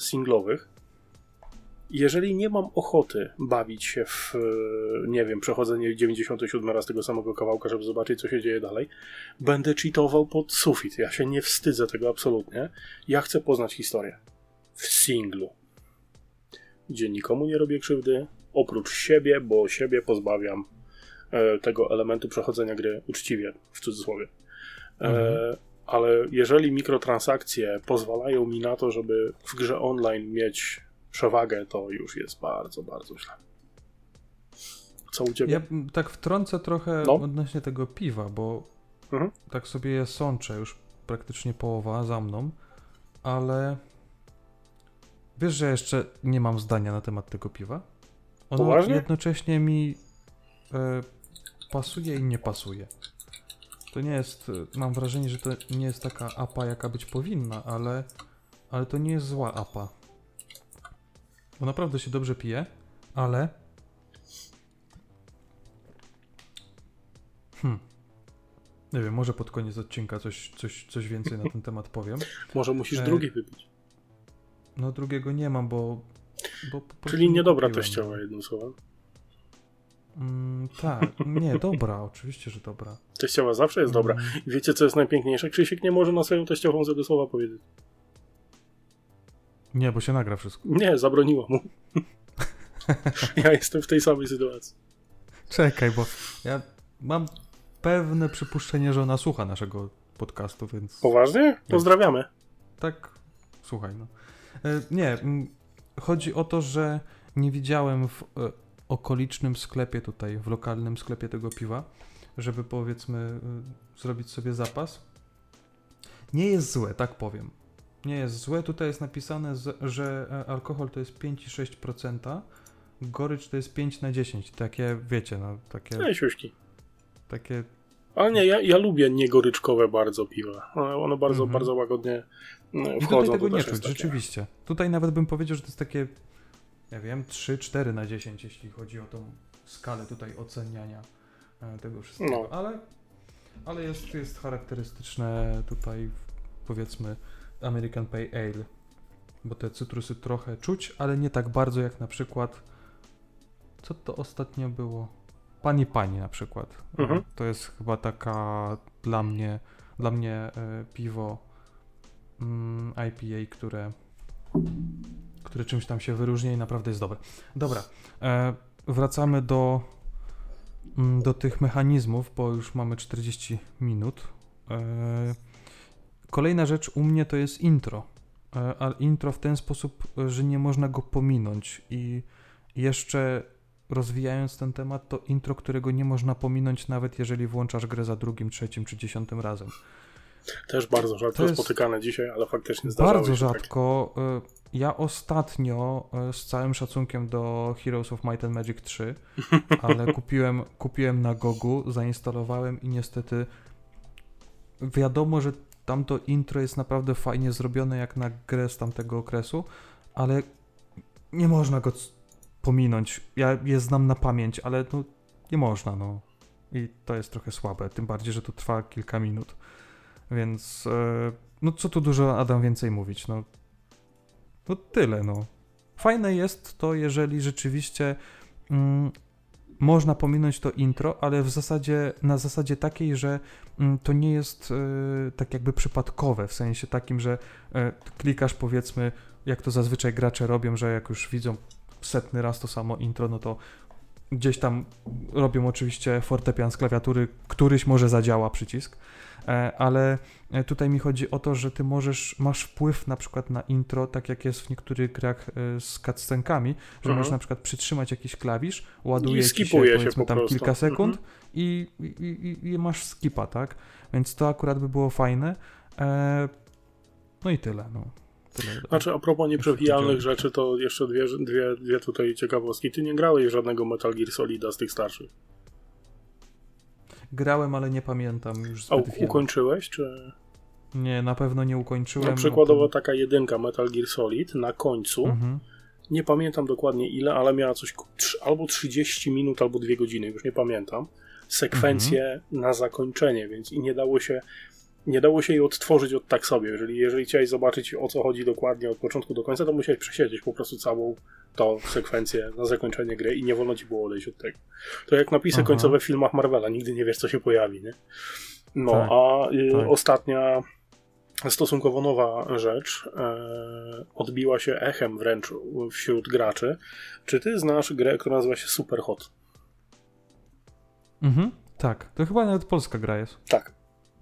singlowych, jeżeli nie mam ochoty bawić się w, e, nie wiem, przechodzenie 97 raz tego samego kawałka, żeby zobaczyć, co się dzieje dalej, będę cheatował pod sufit. Ja się nie wstydzę tego absolutnie. Ja chcę poznać historię. W singlu. Gdzie nikomu nie robię krzywdy, oprócz siebie, bo siebie pozbawiam e, tego elementu przechodzenia gry uczciwie, w cudzysłowie. E, Mhm. ale jeżeli mikrotransakcje pozwalają mi na to, żeby w grze online mieć przewagę, to już jest bardzo, bardzo źle. Co u ciebie? Ja tak wtrącę trochę No. odnośnie tego piwa, bo Mhm. tak sobie je sączę, już praktycznie połowa za mną, ale wiesz, że jeszcze nie mam zdania na temat tego piwa? Ono Poważnie? jednocześnie mi e, pasuje i nie pasuje. To nie jest, e, mam wrażenie, że to nie jest taka apa, jaka być powinna, ale, ale to nie jest zła apa. Bo naprawdę się dobrze pije, ale Hmm. Nie wiem, może pod koniec odcinka coś, coś, coś więcej na ten [laughs] temat powiem. Może musisz E, drugi wypić. No drugiego nie mam, bo... bo Czyli nie niedobra kupiłem, teściowa, jednym słowem. Mm, tak, nie, dobra, [laughs] oczywiście, że dobra. Teściowa zawsze jest dobra. Mm, Wiecie, co jest najpiękniejsze? Krzysiek nie może na swoją teściową złego słowa powiedzieć. Nie, bo się nagra wszystko. Nie, zabroniło mu. [laughs] ja jestem w tej samej sytuacji. Czekaj, bo ja mam pewne przypuszczenie, że ona słucha naszego podcastu, więc Poważnie? Pozdrawiamy. tak, słuchaj, no. E, Nie, mm, chodzi o to, że nie widziałem w e, okolicznym sklepie tutaj, w lokalnym sklepie tego piwa, żeby powiedzmy e, zrobić sobie zapas. Nie jest złe, tak powiem. Nie jest złe. Tutaj jest napisane, że e, alkohol to jest 5,6%, gorycz to jest 5 na 10. Takie, wiecie, no, takie, No i siuśki. takie Ale nie, ja, ja lubię niegoryczkowe bardzo piwa. One, one bardzo, Mhm. bardzo łagodnie mm, I wchodzą. tutaj tego nie czuć, takie- rzeczywiście. Tutaj nawet bym powiedział, że to jest takie, ja wiem, 3-4 na 10, jeśli chodzi o tą skalę tutaj oceniania e, tego wszystkiego. No. Ale, ale jest, jest charakterystyczne tutaj, powiedzmy, American Pale Ale, bo te cytrusy trochę czuć, ale nie tak bardzo jak na przykład, co to ostatnio było? Pani Pani na przykład. E, Mhm. To jest chyba taka dla mnie, dla mnie e, piwo mm, IPA, które, które czymś tam się wyróżnia i naprawdę jest dobre. Dobra, e, wracamy do, mm, do tych mechanizmów, bo już mamy 40 minut. E, kolejna rzecz u mnie to jest intro. E, ale intro w ten sposób, e, że nie można go pominąć i jeszcze rozwijając ten temat, to intro, którego nie można pominąć nawet jeżeli włączasz grę za drugim, trzecim czy dziesiątym razem. Też bardzo rzadko To jest spotykane dzisiaj, ale faktycznie zdarzały Bardzo się takie. rzadko. y, Ja ostatnio, y, z całym szacunkiem do Heroes of Might and Magic 3, [laughs] ale kupiłem, kupiłem na Gogu, zainstalowałem i niestety wiadomo, że tamto intro jest naprawdę fajnie zrobione jak na grę z tamtego okresu, ale nie można go pominąć. Ja je znam na pamięć, ale no, nie można, no. I to jest trochę słabe, tym bardziej, że to trwa kilka minut. Więc e, no co tu dużo Adam więcej mówić, no. No tyle, no. Fajne jest to, jeżeli rzeczywiście mm, można pominąć to intro, ale w zasadzie, na zasadzie takiej, że mm, to nie jest e, tak jakby przypadkowe, w sensie takim, że e, klikasz powiedzmy jak to zazwyczaj gracze robią, że jak już widzą setny raz to samo intro, no to gdzieś tam robią oczywiście fortepian z klawiatury, któryś może zadziała przycisk, e, ale e, tutaj mi chodzi o to, że ty możesz, masz wpływ na przykład na intro, tak jak jest w niektórych grach e, z cutscenkami, że Mhm. możesz na przykład przytrzymać jakiś klawisz, ładuje I ci się się powiedzmy po tam prostu. kilka sekund Mhm. i, i, i, i masz skipa, tak? Więc to akurat by było fajne. No i tyle, no. Tyle. Znaczy, a propos nieprzewidzialnych Widziałem. rzeczy, to jeszcze dwie, dwie, dwie tutaj ciekawostki. Ty nie grałeś żadnego Metal Gear Solida z tych starszych. Grałem, ale nie pamiętam już A zbyt u- wiele. ukończyłeś, czy... Nie, na pewno nie ukończyłem. No, przykładowo taka jedynka Metal Gear Solid na końcu, Mhm. nie pamiętam dokładnie ile, ale miała coś albo 30 minut, albo 2 godziny, już nie pamiętam, sekwencję Mhm. na zakończenie, więc i nie dało się nie dało się jej odtworzyć od tak sobie. Jeżeli, jeżeli chciałeś zobaczyć o co chodzi dokładnie od początku do końca, to musiałeś przesiedzieć po prostu całą tą sekwencję na zakończenie gry i nie wolno ci było odejść od tego. To jak napisy Aha. końcowe w filmach Marvela, nigdy nie wiesz co się pojawi, nie? No, Tak, a y, tak. ostatnia stosunkowo nowa rzecz e, odbiła się echem wręcz wśród graczy. Czy ty znasz grę, która nazywa się Super Hot? Mhm. Tak, to chyba nawet polska gra jest. Tak.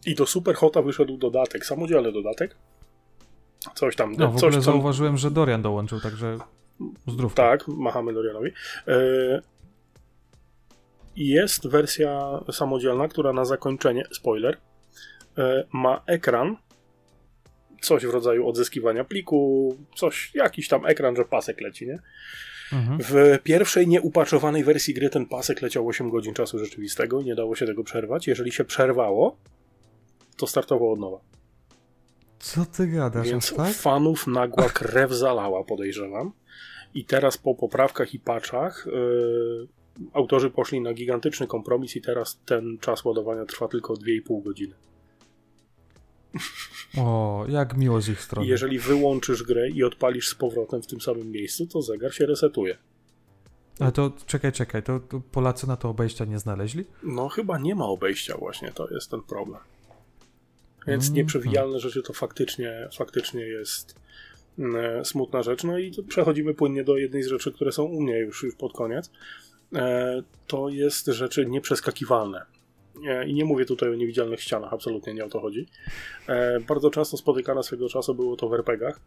I do Super Hota wyszedł dodatek, samodzielny dodatek. Coś tam, No, w coś ogóle tam. zauważyłem, że Dorian dołączył, także zdrów. Tak, machamy Dorianowi. E, jest wersja samodzielna, która na zakończenie, spoiler, e, ma ekran, coś w rodzaju odzyskiwania pliku, coś, jakiś tam ekran, że pasek leci, nie? Mhm. W pierwszej nieupaczowanej wersji gry ten pasek leciał 8 godzin czasu rzeczywistego i nie dało się tego przerwać. Jeżeli się przerwało, to startowało od nowa. Co ty gadasz, Więc tak? fanów [laughs] nagła krew zalała, podejrzewam. I teraz po poprawkach i patchach yy, autorzy poszli na gigantyczny kompromis i teraz ten czas ładowania trwa tylko 2,5 godziny. [laughs] O, jak miło z ich strony. I jeżeli wyłączysz grę i odpalisz z powrotem w tym samym miejscu, to zegar się resetuje. Ale to czekaj, czekaj, to, to Polacy na to obejścia nie znaleźli? No chyba nie ma obejścia właśnie, to jest ten problem. Więc Mhm. nieprzewidzialne rzeczy to faktycznie, faktycznie jest mm, smutna rzecz. No i przechodzimy płynnie do jednej z rzeczy, które są u mnie już, już pod koniec. E, to jest rzeczy nieprzeskakiwalne. E, I nie mówię tutaj o niewidzialnych ścianach, absolutnie nie o to chodzi. E, bardzo często spotykane swego czasu było to w RPGach,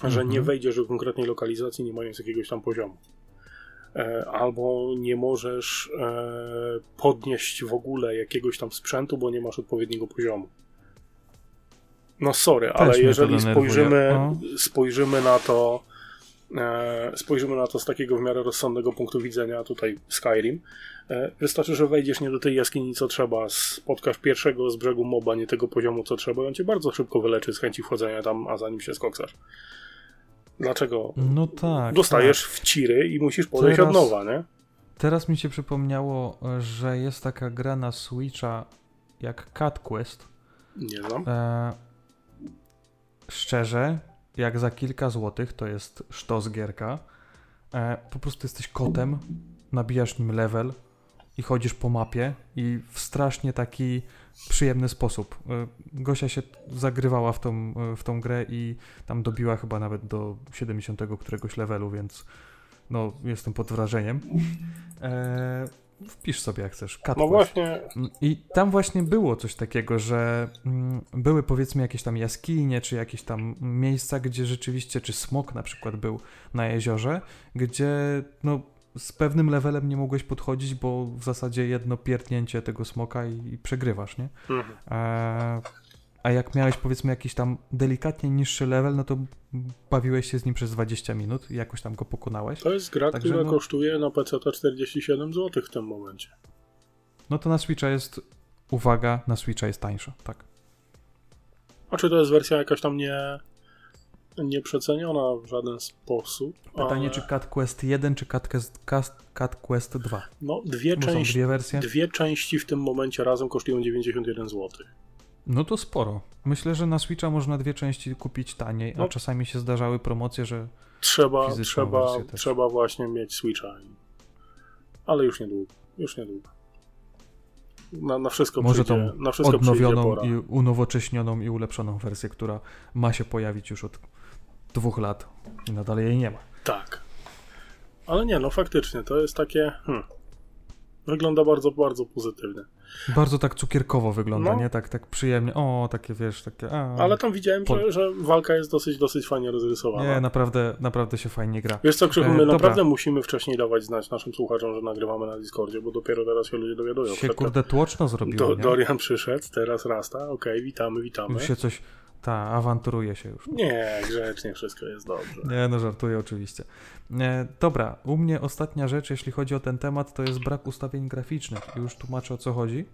że Mhm. nie wejdziesz do konkretnej lokalizacji, nie mając jakiegoś tam poziomu. Albo nie możesz podnieść w ogóle jakiegoś tam sprzętu, bo nie masz odpowiedniego poziomu. No sorry, ale mnie to jeżeli spojrzymy, No. spojrzymy na to e, spojrzymy na to z takiego w miarę rozsądnego punktu widzenia, tutaj Skyrim, e, wystarczy, że wejdziesz nie do tej jaskini co trzeba, spotkasz pierwszego z brzegu moba, nie tego poziomu co trzeba i on cię bardzo szybko wyleczy z chęci wchodzenia tam, a zanim się skoksasz. Dlaczego? No tak. Dostajesz Tak. w ciry i musisz podejść Teraz- od nowa, nie? Teraz mi się przypomniało, że jest taka gra na Switcha jak Cat Quest. Nie znam. E, szczerze, jak za kilka złotych, to jest sztos gierka. E, po prostu jesteś kotem, nabijasz nim level i chodzisz po mapie i w strasznie taki przyjemny sposób. E, Gosia się zagrywała w tą, e, w tą grę i tam dobiła chyba nawet do 70 któregoś levelu, więc no, jestem pod wrażeniem. E, wpisz sobie jak chcesz. Cat No właśnie, I tam właśnie było coś takiego, że mm, były powiedzmy jakieś tam jaskinie, czy jakieś tam miejsca, gdzie rzeczywiście, czy smok na przykład był na jeziorze, gdzie no z pewnym levelem nie mogłeś podchodzić, bo w zasadzie jedno pierdnięcie tego smoka i, i przegrywasz, nie? mhm. E, a jak miałeś powiedzmy jakiś tam delikatnie niższy level, no to bawiłeś się z nim przez 20 minut i jakoś tam go pokonałeś. to jest gra, Także która no- kosztuje na PC 47 zł w tym momencie. No to na Switcha jest, uwaga, na Switcha jest tańsza, tak. A czy to jest wersja jakaś tam nie, nieprzeceniona w żaden sposób? Pytanie, ale- czy Cat Quest 1, czy Cat Quest, Cat, Quest 2? No, dwie, części, dwie wersje. dwie części w tym momencie razem kosztują 91 zł. No to sporo. Myślę, że na Switcha można dwie części kupić taniej, a No. czasami się zdarzały promocje, że Trzeba, trzeba, trzeba właśnie mieć Switcha. Ale już niedługo. Już niedługo. Na, na wszystko może przyjdzie, tą na wszystko odnowioną i unowocześnioną i ulepszoną wersję, która ma się pojawić już od dwóch lat i nadal jej nie ma. Tak. Ale nie, no faktycznie, to jest takie. Hmm, wygląda bardzo, bardzo pozytywnie. Bardzo tak cukierkowo wygląda, No. nie? Tak, tak przyjemnie. O, takie wiesz, takie. A, Ale tam widziałem, Po- że, że walka jest dosyć, dosyć fajnie rozrysowana. Nie, naprawdę, naprawdę się fajnie gra. Wiesz co, Krzychu, E, my dobra. naprawdę musimy wcześniej dawać znać naszym słuchaczom, że nagrywamy na Discordzie, bo dopiero teraz się ludzie dowiadują. Się kurde tłoczno zrobiło, Do? Dorian przyszedł, teraz Rasta, okej, witamy, witamy. Już się coś... Ta, awanturuje się już. Nie, grzecznie, wszystko jest dobrze. Nie, no żartuję oczywiście. E, dobra, u mnie ostatnia rzecz, jeśli chodzi o ten temat, to jest brak ustawień graficznych. Już tłumaczę o co chodzi.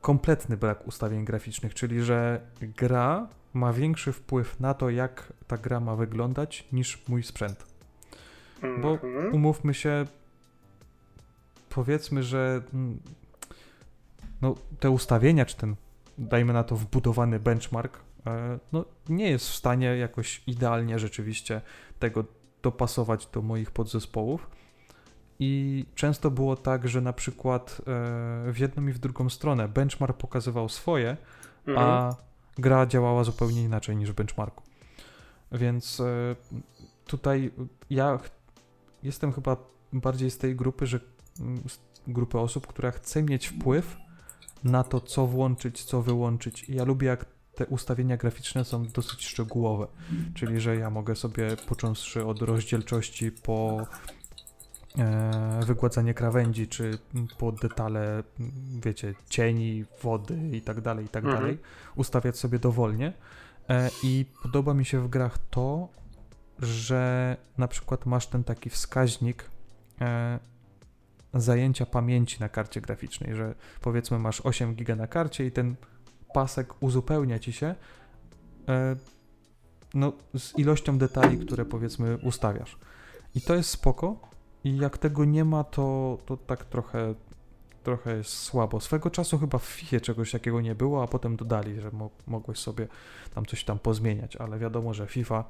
Kompletny brak ustawień graficznych, czyli że gra ma większy wpływ na to, jak ta gra ma wyglądać, niż mój sprzęt. Bo Mhm. umówmy się, powiedzmy, że mm, no, te ustawienia, czy ten, dajmy na to, wbudowany benchmark, e, no, nie jest w stanie jakoś idealnie rzeczywiście tego dopasować do moich podzespołów. I często było tak, że na przykład e, w jedną i w drugą stronę benchmark pokazywał swoje, Mhm. a gra działała zupełnie inaczej niż w benchmarku. Więc e, tutaj ja jestem chyba bardziej z tej grupy, że mm, z grupy osób, która chce mieć wpływ na to, co włączyć, co wyłączyć. I ja lubię, jak te ustawienia graficzne są dosyć szczegółowe. Czyli, że ja mogę sobie, począwszy od rozdzielczości po e, wygładzanie krawędzi, czy po detale, wiecie, cieni, wody i tak dalej, i tak Mhm. dalej, ustawiać sobie dowolnie. E, I podoba mi się w grach to, że na przykład masz ten taki wskaźnik e, zajęcia pamięci na karcie graficznej, że powiedzmy masz 8 giga na karcie i ten pasek uzupełnia ci się e, no, z ilością detali, które powiedzmy ustawiasz. I to jest spoko. I jak tego nie ma, to, to tak trochę, trochę jest słabo. Swego czasu chyba w FIFA czegoś takiego nie było, a potem dodali, że mo mogłeś sobie tam coś tam pozmieniać, ale wiadomo, że FIFA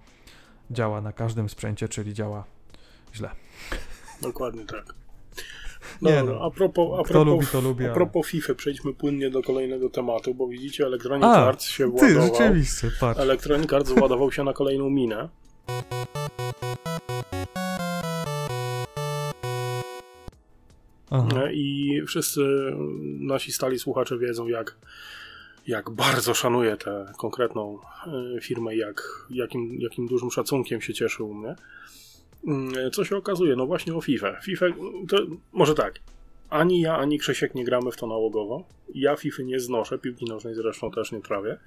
działa na każdym sprzęcie, czyli działa źle. Dokładnie tak. [laughs] Nie Dobra, no. a propos, a propos, lubi, to lubi. a propos FIFA, przejdźmy płynnie do kolejnego tematu, bo widzicie, Electronic A, Arts się Ty, władował. rzeczywiście, patrz. Electronic Arts władował się na kolejną minę. Aha. I wszyscy nasi stali słuchacze wiedzą, jak, jak bardzo szanuję tę konkretną y, firmę, jak, jakim, jakim dużym szacunkiem się cieszy u mnie. Mm, Co się okazuje? No właśnie o FIFA. FIFA to może tak. Ani ja, ani Krzesiek nie gramy w to nałogowo. Ja FIFA nie znoszę, piłki nożnej zresztą też nie trawię.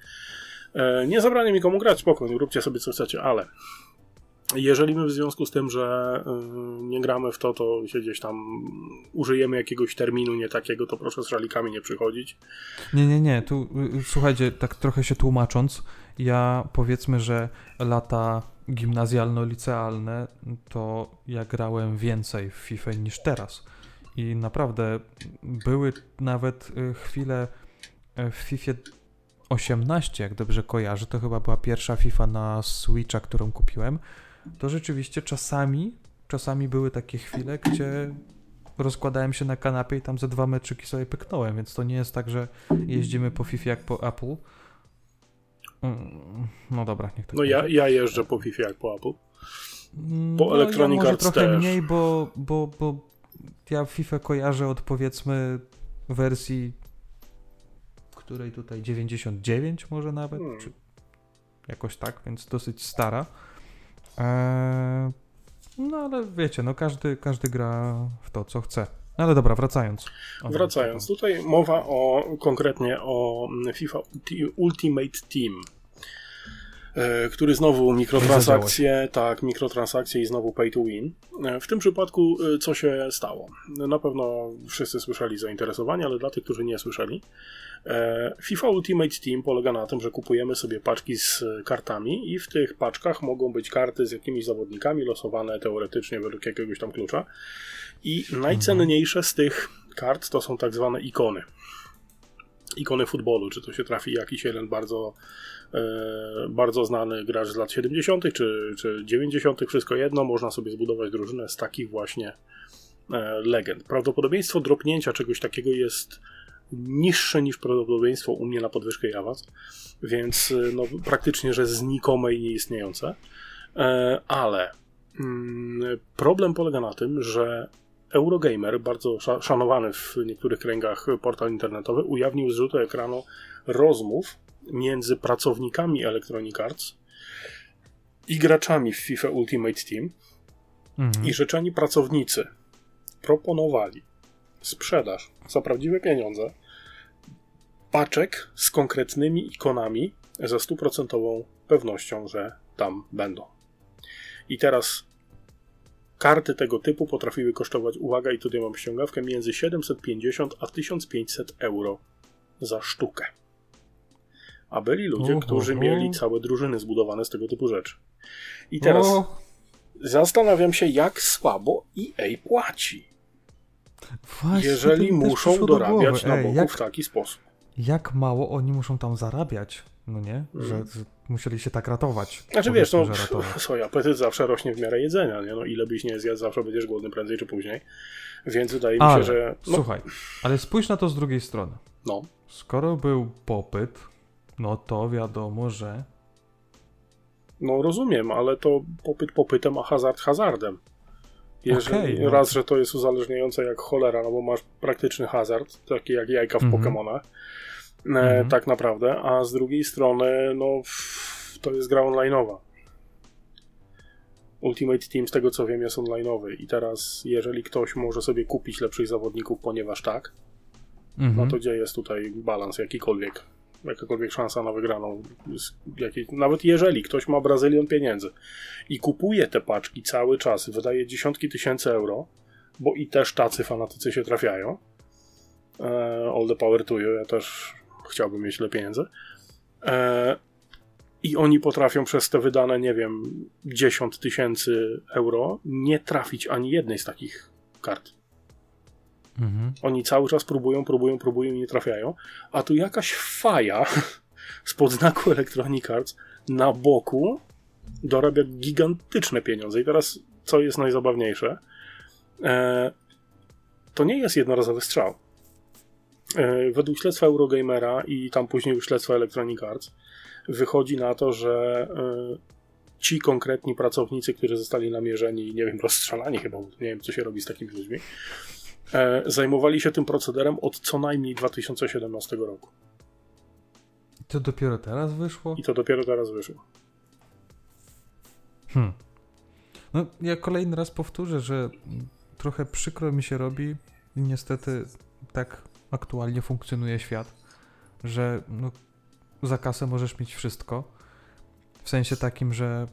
E, Nie zabranie mi komu grać, spokojnie, róbcie sobie co chcecie, ale jeżeli my w związku z tym, że y, nie gramy w to, to się gdzieś tam użyjemy jakiegoś terminu nie takiego, to proszę z żalikami nie przychodzić. Nie, nie, nie. Tu y, słuchajcie, tak trochę się tłumacząc, ja powiedzmy, że lata gimnazjalno-licealne to ja grałem więcej w FIFA niż teraz. I naprawdę były nawet y, chwile w FIFA 18, jak dobrze kojarzę, to chyba była pierwsza FIFA na Switcha, którą kupiłem. To rzeczywiście czasami, czasami były takie chwile, gdzie rozkładałem się na kanapie i tam ze dwa meczyki sobie pyknąłem, więc to nie jest tak, że jeździmy po FIFA jak po Apple. Mm, No dobra, niech tak No ja, będzie. ja jeżdżę po FIFA jak po Apple. Mm, po Electronic ja Arts trochę też. mniej, bo, bo, bo ja FIFA kojarzę od powiedzmy wersji której tutaj 99 może nawet, Hmm. czy jakoś tak, więc dosyć stara. Eee, no ale wiecie, no każdy, każdy gra w to, co chce. No ale dobra, wracając. Wracając, tutaj mowa o konkretnie o FIFA Ulti- Ultimate Team, który znowu mikrotransakcje, tak, mikrotransakcje i znowu pay to win. E, W tym przypadku e, co się stało? Na pewno wszyscy słyszeli zainteresowanie, ale dla tych, którzy nie słyszeli, e, FIFA Ultimate Team polega na tym, że kupujemy sobie paczki z e, kartami i w tych paczkach mogą być karty z jakimiś zawodnikami losowane teoretycznie według jakiegoś tam klucza. I najcenniejsze z tych kart to są tak zwane ikony. Ikony futbolu, czy to się trafi jakiś jeden bardzo, e, bardzo znany gracz z lat 70., czy, czy 90., wszystko jedno, można sobie zbudować drużynę z takich właśnie e, legend. Prawdopodobieństwo dropnięcia czegoś takiego jest niższe niż prawdopodobieństwo u mnie na podwyżkę Jawas, więc y, no, praktycznie, że znikome i nieistniejące. E, ale mm, problem polega na tym, że Eurogamer, bardzo sza- szanowany w niektórych kręgach portal internetowy, ujawnił zrzuty ekranu rozmów między pracownikami Electronic Arts i graczami w FIFA Ultimate Team Mhm. i rzeczeni pracownicy proponowali sprzedaż za prawdziwe pieniądze paczek z konkretnymi ikonami ze stuprocentową pewnością, że tam będą. I teraz karty tego typu potrafiły kosztować, uwaga, i tutaj mam ściągawkę, między 750 a 1500 euro za sztukę. A byli ludzie, którzy mieli całe drużyny zbudowane z tego typu rzeczy. I teraz O, zastanawiam się, jak słabo EA płaci, właśnie, jeżeli mi muszą do dorabiać głowy. na boku w taki sposób. jak mało oni muszą tam zarabiać, no nie? Mhm. Że, musieli się tak ratować. Znaczy wiesz, no, słuchaj, [laughs] apetyt zawsze rośnie w miarę jedzenia, nie? No ile byś nie zjadł, zawsze będziesz głodny prędzej czy później. Więc wydaje mi Ale, się, że... No, słuchaj, ale spójrz na to z drugiej strony. no, Skoro był popyt, no to wiadomo, że no rozumiem, ale to popyt popytem, a hazard hazardem. Jeżeli Okej, no. raz, że to jest uzależniające jak cholera, no bo masz praktyczny hazard, taki jak jajka w Mhm. Pokemonach, e, Mhm. tak naprawdę, a z drugiej strony, no to jest gra online'owa. Ultimate Team, z tego co wiem, jest online'owy i teraz, jeżeli ktoś może sobie kupić lepszych zawodników, ponieważ tak, mhm. no to gdzie jest tutaj balans jakikolwiek? Jakakolwiek szansa na wygraną? jakiej, nawet jeżeli ktoś ma Brazylion pieniędzy i kupuje te paczki cały czas, wydaje dziesiątki tysięcy euro, bo i też tacy fanatycy się trafiają. E, all the power to you, ja też chciałbym mieć tyle pieniędzy. E, I oni potrafią przez te wydane, nie wiem, 10 tysięcy euro nie trafić ani jednej z takich kart. Mhm. Oni cały czas próbują, próbują, próbują i nie trafiają. A tu jakaś faja [laughs] spod znaku Electronic Arts na boku dorabia gigantyczne pieniądze. I teraz, co jest najzabawniejsze, e, to nie jest jednorazowy strzał. E, według śledztwa Eurogamera i tam później już śledztwa Electronic Arts wychodzi na to, że e, ci konkretni pracownicy, którzy zostali namierzeni, nie wiem, rozstrzelani chyba, nie wiem, co się robi z takimi ludźmi, zajmowali się tym procederem od co najmniej 2017 roku. To dopiero teraz wyszło? I to dopiero teraz wyszło. Hmm. No, ja kolejny raz powtórzę, że trochę przykro mi się robi i niestety tak aktualnie funkcjonuje świat, że no, za kasę możesz mieć wszystko. W sensie takim, że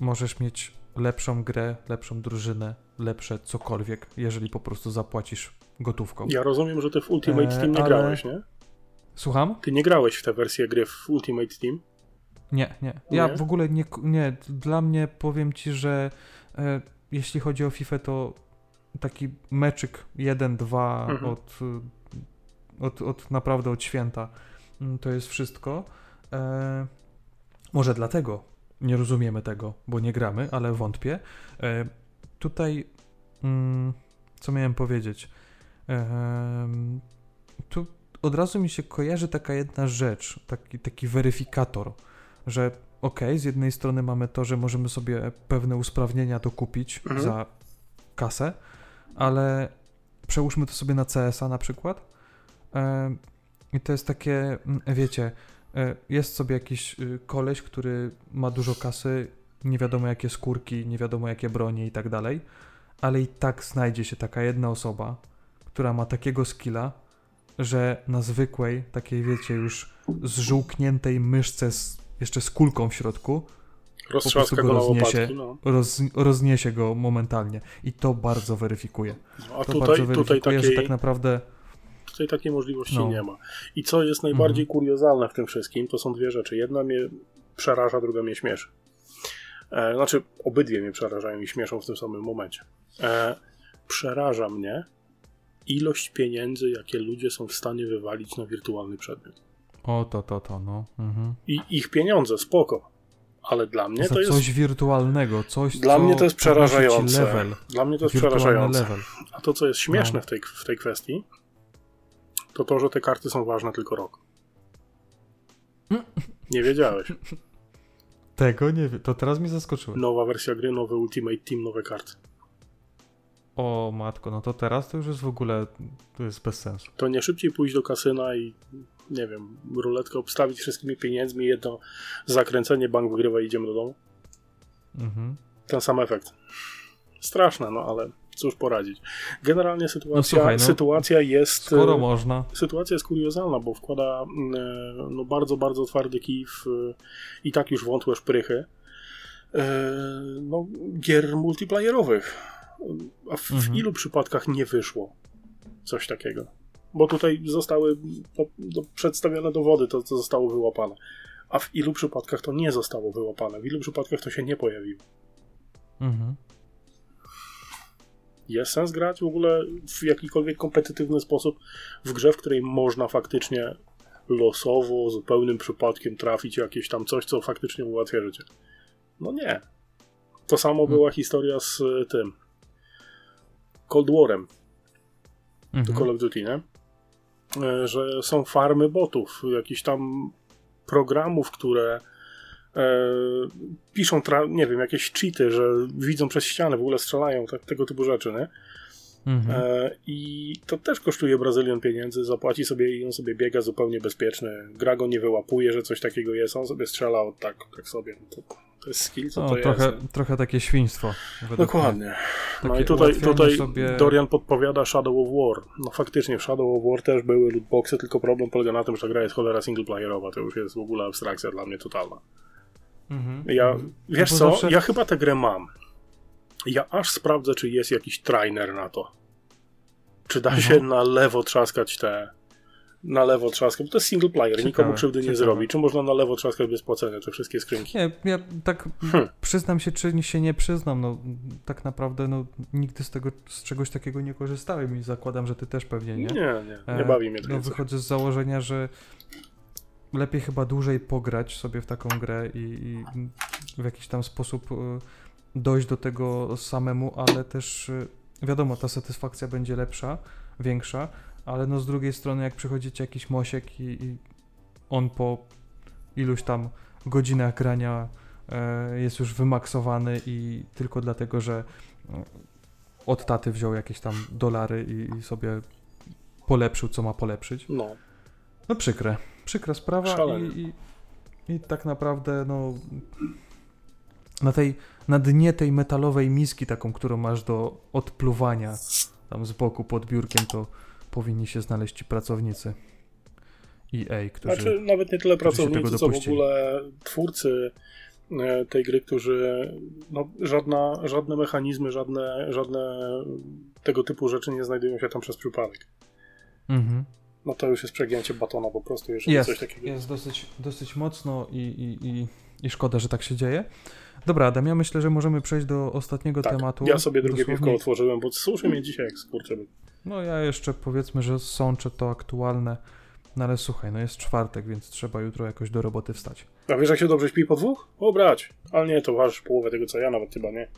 możesz mieć lepszą grę, lepszą drużynę, lepsze cokolwiek, jeżeli po prostu zapłacisz gotówką. Ja rozumiem, że ty w Ultimate E, Team nie ale- grałeś, nie? Słucham? Ty nie grałeś w tę wersję gry w Ultimate Team. Nie, nie. Ja Nie? w ogóle nie, nie. Dla mnie powiem ci, że e, jeśli chodzi o FIFA, to taki meczyk 1-2 Mhm. od, y, od, od naprawdę od święta mm, to jest wszystko. E, może dlatego nie rozumiemy tego, bo nie gramy, ale wątpię. E, tutaj, mm, co miałem powiedzieć? Em, tu od razu mi się kojarzy taka jedna rzecz, taki, taki weryfikator, że okej, z jednej strony mamy to, że możemy sobie pewne usprawnienia dokupić Mhm. za kasę, ale przełóżmy to sobie na CS-a na przykład. E, I to jest takie, mm, wiecie, e, jest sobie jakiś y, koleś, który ma dużo kasy, nie wiadomo jakie skórki, nie wiadomo jakie bronie i tak dalej, ale i tak znajdzie się taka jedna osoba, która ma takiego skilla, że na zwykłej, takiej wiecie, już zżółkniętej myszce z, jeszcze z kulką w środku, Roztrzaska go go rozniesie. łopatki. No. roz, rozniesie go momentalnie. I to bardzo weryfikuje. No, A To tutaj, bardzo tutaj, weryfikuje, takiej, że tak naprawdę... tutaj takiej możliwości No. nie ma. I co jest najbardziej Mhm. kuriozalne w tym wszystkim, to są dwie rzeczy. Jedna mnie przeraża, druga mnie śmieszy. E, znaczy, obydwie mnie przerażają i śmieszą w tym samym momencie. E, przeraża mnie ilość pieniędzy, jakie ludzie są w stanie wywalić na wirtualny przedmiot. O, to, to, to, no. Mhm. I ich pieniądze, spoko. Ale dla mnie Za to jest. coś wirtualnego, coś, Dla co mnie to jest przerażające. Level, Dla mnie to jest wirtualny przerażające. level. A to, co jest śmieszne No. w, tej, w tej kwestii, to to, że te karty są ważne tylko rok. Nie wiedziałeś. Tego nie wiem, to teraz mi zaskoczyło. Nowa wersja gry, nowy Ultimate Team, nowe karty. O matko, no to teraz to już jest w ogóle, to jest bez sensu. To nie szybciej pójść do kasyna i nie wiem, ruletkę obstawić wszystkimi pieniędzmi, jedno zakręcenie, bank wygrywa i idziemy do domu? Mhm. Ten sam efekt. Straszne, no ale cóż poradzić. Generalnie sytuacja, słuchaj, no, sytuacja jest... Skoro e, można. Sytuacja jest kuriozalna, bo wkłada e, no, bardzo, bardzo twardy kij w i tak już wątłe szprychy e, no, gier multiplayerowych. A w, Mhm. ilu przypadkach nie wyszło coś takiego? Bo tutaj zostały no, no, przedstawione dowody, to co zostało wyłapane. A w ilu przypadkach to nie zostało wyłapane? W ilu przypadkach to się nie pojawiło? Mhm. Jest sens grać w ogóle w jakikolwiek kompetytywny sposób w grze, w której można faktycznie losowo, zupełnym przypadkiem trafić jakieś tam coś, co faktycznie ułatwia życie? No nie. To samo Hmm. była historia z y, tym Cold Warem do Mhm. Call of Duty, nie? E, Że są farmy botów, jakichś tam programów, które e, piszą, tra- nie wiem, jakieś cheaty, że widzą przez ścianę, w ogóle strzelają, tak, tego typu rzeczy, nie? Mhm. E, I to też kosztuje Brazylion pieniędzy, zapłaci sobie i on sobie biega zupełnie bezpieczny. Gra go nie wyłapuje, że coś takiego jest, on sobie strzela od tak, tak sobie. To, to jest skill, co No, to trochę, jest. trochę takie świństwo. Dokładnie. No Takie i tutaj, tutaj sobie... Dorian podpowiada Shadow of War. No faktycznie w Shadow of War też były lootboxy, tylko problem polega na tym, że ta gra jest cholera singleplayerowa. To już jest w ogóle abstrakcja dla mnie totalna. Mhm. Ja, Mhm. wiesz co, zawsze- ja chyba tę grę mam. Ja aż sprawdzę, czy jest jakiś trainer na to. Czy da Mhm. się na lewo trzaskać te... Na lewo trzaskać, bo to jest single player, Ciekawe, nikomu krzywdy nie ciekawe. zrobi. Czy można na lewo trzaskać bez płacenia te wszystkie skrzynki? Nie, ja tak Hmm. przyznam się, czy się nie przyznam, no tak naprawdę no, nigdy z tego, z czegoś takiego nie korzystałem i zakładam, że ty też pewnie nie. Nie, nie, nie E, bawi mnie to No wychodzę z założenia, że lepiej chyba dłużej pograć sobie w taką grę i, i w jakiś tam sposób e, dojść do tego samemu, ale też e, wiadomo, ta satysfakcja będzie lepsza, większa, ale no z drugiej strony jak przychodzicie jakiś mosiek i, i on po iluś tam godzinach grania e, jest już wymaksowany i tylko dlatego, że e, od taty wziął jakieś tam dolary i, i sobie polepszył, co ma polepszyć. No, No przykre, przykra sprawa i, i, i tak naprawdę no na tej, na dnie tej metalowej miski taką, którą masz do odpluwania tam z boku pod biurkiem, to powinni się znaleźć ci pracownicy EA, którzy... Znaczy, nawet nie tyle pracownicy, co w ogóle twórcy e, tej gry, którzy no, żadna, żadne mechanizmy, żadne, żadne tego typu rzeczy nie znajdują się tam przez przypadek. Mhm. No to już jest przegięcie batona po prostu, jeżeli Jest, coś takiego jest dosyć, dosyć mocno i, i, i, i szkoda, że tak się dzieje. Dobra, Adam, ja myślę, że możemy przejść do ostatniego Tak, tematu. ja sobie drugie Dosłownie- piwko otworzyłem, bo suszy mnie dzisiaj jak skurczyby. No ja jeszcze powiedzmy, że sączę to aktualne, no ale słuchaj, no jest czwartek, więc trzeba jutro jakoś do roboty wstać. A wiesz jak się dobrze śpi po dwóch? O brać, ale nie, to ważysz połowę tego co ja, nawet chyba nie.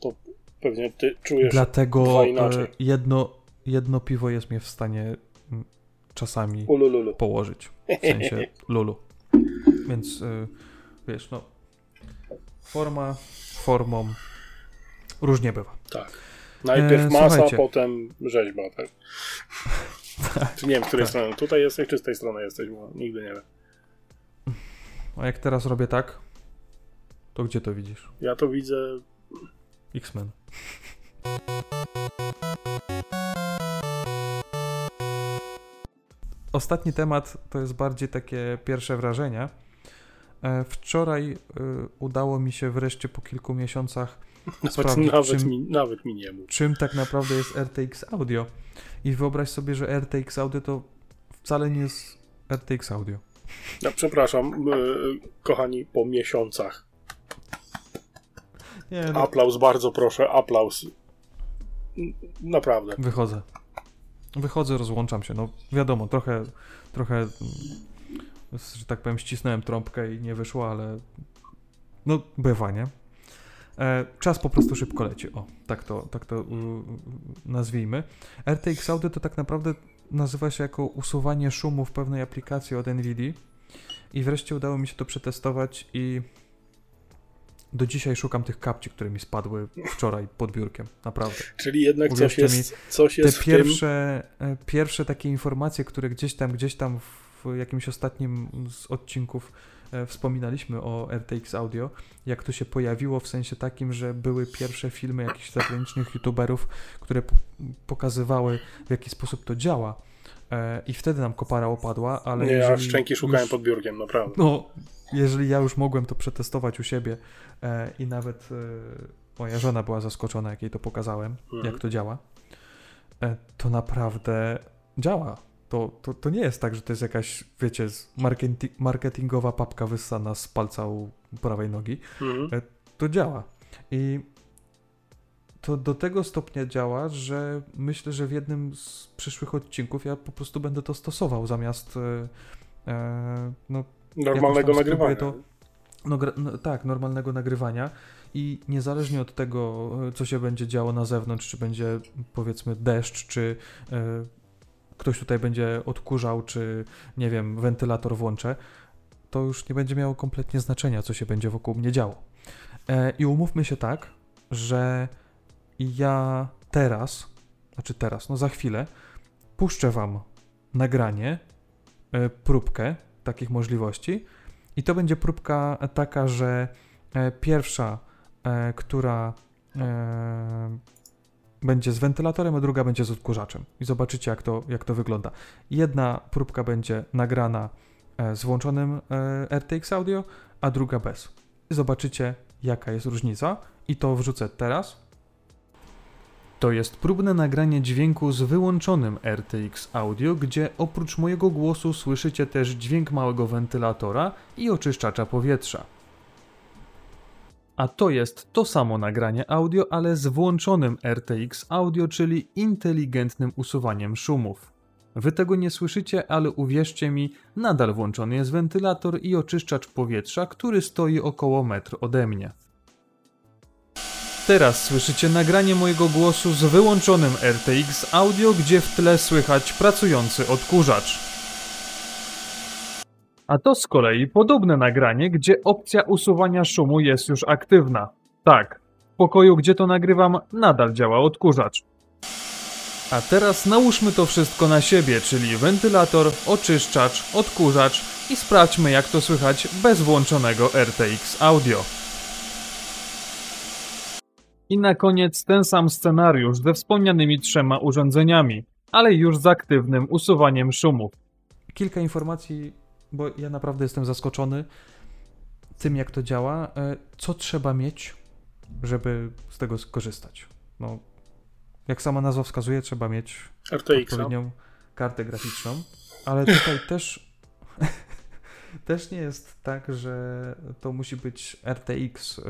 To pewnie ty czujesz Dlatego dwa inaczej. e, jedno, jedno piwo jest mnie w stanie mm, czasami ulululu. położyć, w sensie [laughs] lulu. Więc y, wiesz, no forma formą różnie bywa. Tak. Najpierw E, masa, słuchajcie. potem rzeźba, tak? Czy nie wiem, z której tak. strony. Tutaj jesteś, czy z tej strony jesteś, bo nigdy nie wiem. A jak teraz robię tak, to gdzie to widzisz? Ja to widzę. X-Men. Ostatni temat to jest bardziej takie pierwsze wrażenie. E, Wczoraj y, udało mi się wreszcie po kilku miesiącach [laughs] Nawet, Sprawdzić, nawet, czym- mi, nawet mi nie mów. czym tak naprawdę jest RTX Audio. I wyobraź sobie, że RTX Audio to wcale nie jest RTX Audio. Ja przepraszam, yy, kochani, po miesiącach. Nie, Aplauz, bardzo proszę, aplauz. Naprawdę. Wychodzę. Wychodzę, rozłączam się. No wiadomo, trochę, trochę, że tak powiem, ścisnąłem trąbkę i nie wyszło, ale no bywa, nie? E, czas po prostu szybko leci. O, tak to, tak to nazwijmy. RTX Audio to tak naprawdę nazywa się jako usuwanie szumu w pewnej aplikacji od NVIDII i wreszcie udało mi się to przetestować i do dzisiaj szukam tych kapci, które mi spadły wczoraj pod biurkiem, naprawdę. Czyli jednak coś jest, coś Te jest tym. pierwsze, e, pierwsze takie informacje, które gdzieś tam, gdzieś tam w jakimś ostatnim z odcinków e, wspominaliśmy o RTX Audio, jak to się pojawiło w sensie takim, że były pierwsze filmy jakichś zagranicznych youtuberów, które pokazywały w jaki sposób to działa e, i wtedy nam kopara opadła, ale Nie, ja szczęki szukałem już, pod biurkiem, naprawdę. no, jeżeli ja już mogłem to przetestować u siebie e, i nawet e, moja żona była zaskoczona, jak jej to pokazałem, Mhm. jak to działa, e, to naprawdę działa. To, to, to nie jest tak, że to jest jakaś, wiecie, marketingowa papka wyssana z palca u prawej nogi. Mhm. To działa. I to do tego stopnia działa, że myślę, że w jednym z przyszłych odcinków ja po prostu będę to stosował zamiast e, e, no, Normalnego nagrywania. spróbuję no, no, tak, normalnego nagrywania i niezależnie od tego, e, co się będzie działo na zewnątrz, czy będzie powiedzmy deszcz, czy e, ktoś tutaj będzie odkurzał, czy nie wiem, wentylator włączę, to już nie będzie miało kompletnie znaczenia, co się będzie wokół mnie działo. E, I umówmy się tak, że ja teraz, znaczy teraz, no za chwilę, puszczę Wam nagranie, e, próbkę takich możliwości i to będzie próbka taka, że e, pierwsza, e, która będzie z wentylatorem, a druga będzie z odkurzaczem. I zobaczycie, jak to, jak to wygląda. Jedna próbka będzie nagrana z włączonym RTX Audio, a druga bez. I zobaczycie, jaka jest różnica. I to wrzucę teraz. To jest próbne nagranie dźwięku z wyłączonym RTX Audio, gdzie oprócz mojego głosu słyszycie też dźwięk małego wentylatora i oczyszczacza powietrza. A to jest to samo nagranie audio, ale z włączonym RTX Audio, czyli inteligentnym usuwaniem szumów. Wy tego nie słyszycie, ale uwierzcie mi, nadal włączony jest wentylator i oczyszczacz powietrza, który stoi około metr ode mnie. Teraz słyszycie nagranie mojego głosu z wyłączonym RTX Audio, gdzie w tle słychać pracujący odkurzacz. A to z kolei podobne nagranie, gdzie opcja usuwania szumu jest już aktywna. Tak, w pokoju, gdzie to nagrywam, nadal działa odkurzacz. A teraz nałóżmy to wszystko na siebie, czyli wentylator, oczyszczacz, odkurzacz i sprawdźmy jak to słychać bez włączonego RTX Audio. I na koniec ten sam scenariusz ze wspomnianymi trzema urządzeniami, ale już z aktywnym usuwaniem szumów. Kilka informacji, bo ja naprawdę jestem zaskoczony tym, jak to działa. E, Co trzeba mieć, żeby z tego skorzystać? No, jak sama nazwa wskazuje, trzeba mieć RTX. odpowiednią kartę graficzną, ale tutaj [laughs] też [laughs] też nie jest tak, że to musi być RTX, y,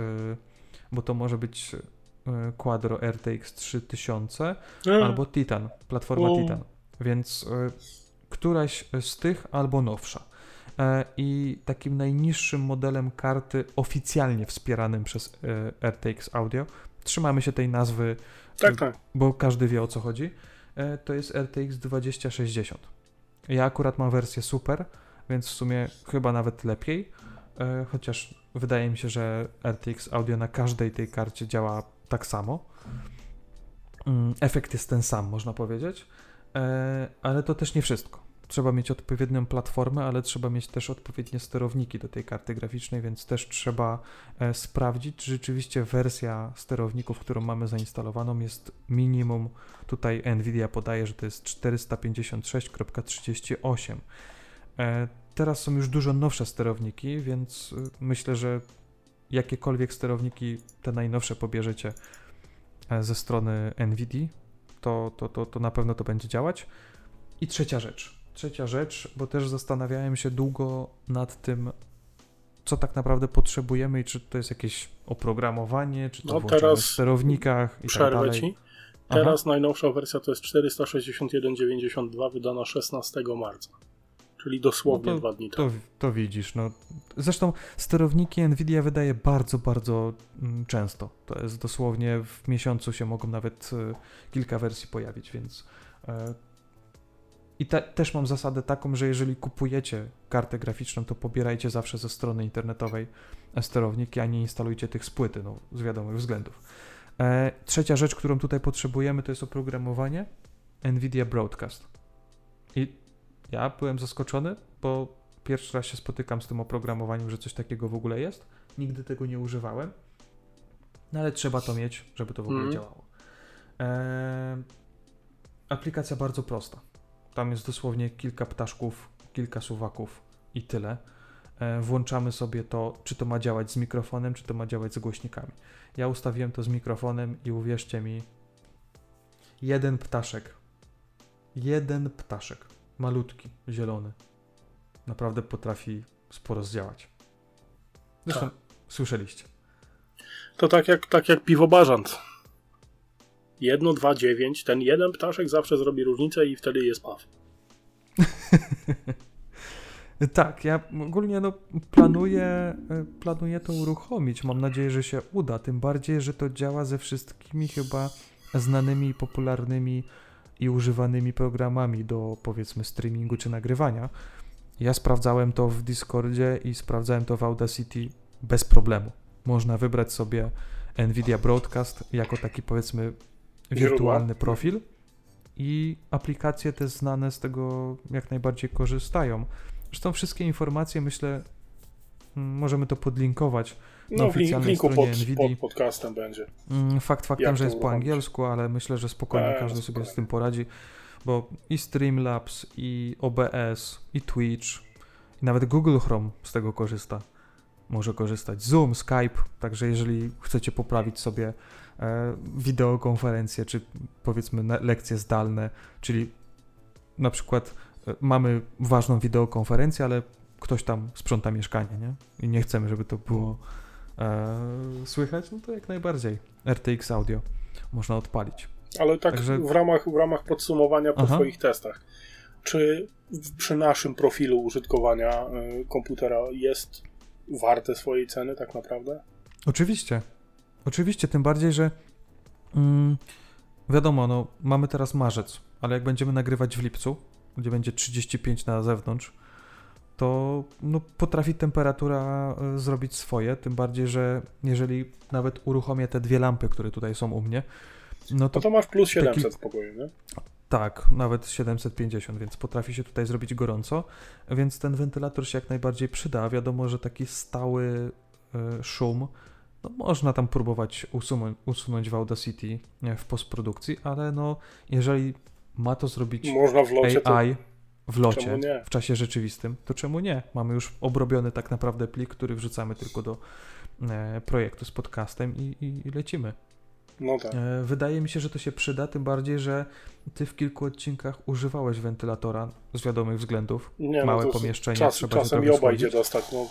bo to może być Quadro RTX 3000 E, albo Titan, platforma. Titan, więc y, któraś z tych albo nowsza. E, I takim najniższym modelem karty oficjalnie wspieranym przez e, RTX Audio, trzymamy się tej nazwy Tak, tak. bo każdy wie o co chodzi, e, to jest RTX 2060. Ja akurat mam wersję super, więc w sumie chyba nawet lepiej, e, chociaż wydaje mi się, że RTX Audio na każdej tej karcie działa tak samo. Mm, Efekt jest ten sam, można powiedzieć, E, ale to też nie wszystko. Trzeba mieć odpowiednią platformę, ale trzeba mieć też odpowiednie sterowniki do tej karty graficznej, więc też trzeba e, sprawdzić, czy rzeczywiście wersja sterowników, którą mamy zainstalowaną, jest minimum. Tutaj Nvidia podaje, że to jest 456.38. E, Teraz są już dużo nowsze sterowniki, więc y, myślę, że jakiekolwiek sterowniki, te najnowsze pobierzecie e, ze strony Nvidia, to, to, to, to na pewno to będzie działać. I trzecia rzecz. Trzecia rzecz, bo też zastanawiałem się długo nad tym, co tak naprawdę potrzebujemy i czy to jest jakieś oprogramowanie, czy to No teraz w sterownikach i tak dalej. ci. Aha. Teraz najnowsza wersja to jest 461.92 wydana 16 marca. Czyli dosłownie No to- dwa dni temu. To, to widzisz, no. Zresztą sterowniki Nvidia wydaje bardzo, bardzo mm, często. To jest dosłownie w miesiącu się mogą nawet e, kilka wersji pojawić, więc e, I te, też mam zasadę taką, że jeżeli kupujecie kartę graficzną, to pobierajcie zawsze ze strony internetowej sterowniki, a nie instalujcie tych z płyty, no, z wiadomych względów. E, trzecia rzecz, którą tutaj potrzebujemy, to jest oprogramowanie NVIDIA Broadcast. I ja byłem zaskoczony, bo pierwszy raz się spotykam z tym oprogramowaniem, że coś takiego w ogóle jest. Nigdy tego nie używałem, no ale trzeba to mieć, żeby to w ogóle Mhm. działało. E, aplikacja bardzo prosta. Tam jest dosłownie kilka ptaszków, kilka suwaków i tyle. E, włączamy sobie to, czy to ma działać z mikrofonem, czy to ma działać z głośnikami. Ja ustawiłem to z mikrofonem i uwierzcie mi, jeden ptaszek, jeden ptaszek, malutki, zielony, naprawdę potrafi sporo zdziałać. Zresztą słyszeliście. To tak jak, tak jak piwobarzant. Jedno, dwa, dziewięć. Ten jeden ptaszek zawsze zrobi różnicę i wtedy jest paw. [laughs] Tak, ja ogólnie no, planuję, planuję to uruchomić. Mam nadzieję, że się uda. Tym bardziej, że to działa ze wszystkimi chyba znanymi, popularnymi i używanymi programami do powiedzmy streamingu czy nagrywania. Ja sprawdzałem to w Discordzie i sprawdzałem to w Audacity bez problemu. Można wybrać sobie Nvidia Broadcast jako taki powiedzmy wirtualny profil i aplikacje te znane z tego jak najbardziej korzystają. Zresztą wszystkie informacje myślę mm, możemy to podlinkować. No, link, w oficjalnej linku pod, NVIDII. pod podcastem będzie. Mm, Fakt faktem, że jest po angielsku, ale myślę, że spokojnie Eee, każdy sobie spokojnie. z tym poradzi, bo i Streamlabs, i OBS, i Twitch, i nawet Google Chrome z tego korzysta. Może korzystać Zoom, Skype, także jeżeli chcecie poprawić sobie e, wideokonferencje, czy powiedzmy lekcje zdalne, czyli na przykład e, mamy ważną wideokonferencję, ale ktoś tam sprząta mieszkanie, nie? I nie chcemy, żeby to było słychać, no to jak najbardziej RTX Audio można odpalić. Ale tak Także- w, ramach, w ramach podsumowania po Aha. Twoich testach. Czy przy naszym profilu użytkowania y, komputera jest warte swojej ceny tak naprawdę? Oczywiście. Oczywiście, tym bardziej, że mm, wiadomo, no, mamy teraz marzec, ale jak będziemy nagrywać w lipcu, gdzie będzie 35 na zewnątrz, to no, potrafi temperatura e, zrobić swoje, tym bardziej, że jeżeli nawet uruchomię te dwie lampy, które tutaj są u mnie, no No to to masz plus taki- 700 w pokoju, nie? Tak, nawet 750, więc potrafi się tutaj zrobić gorąco, więc ten wentylator się jak najbardziej przyda. Wiadomo, że taki stały e, szum, no można tam próbować usunąć, usunąć w Audacity w postprodukcji, ale no jeżeli ma to zrobić Można w locie to... W locie, w czasie rzeczywistym, to czemu nie? Mamy już obrobiony tak naprawdę plik, który wrzucamy tylko do e, projektu z podcastem i, i, i lecimy. No tak. E, Wydaje mi się, że to się przyda, tym bardziej, że ty w kilku odcinkach używałeś wentylatora z wiadomych względów. Nie, małe no pomieszczenie, czas, trzeba się czasem i trochę oba idzie dostać. No,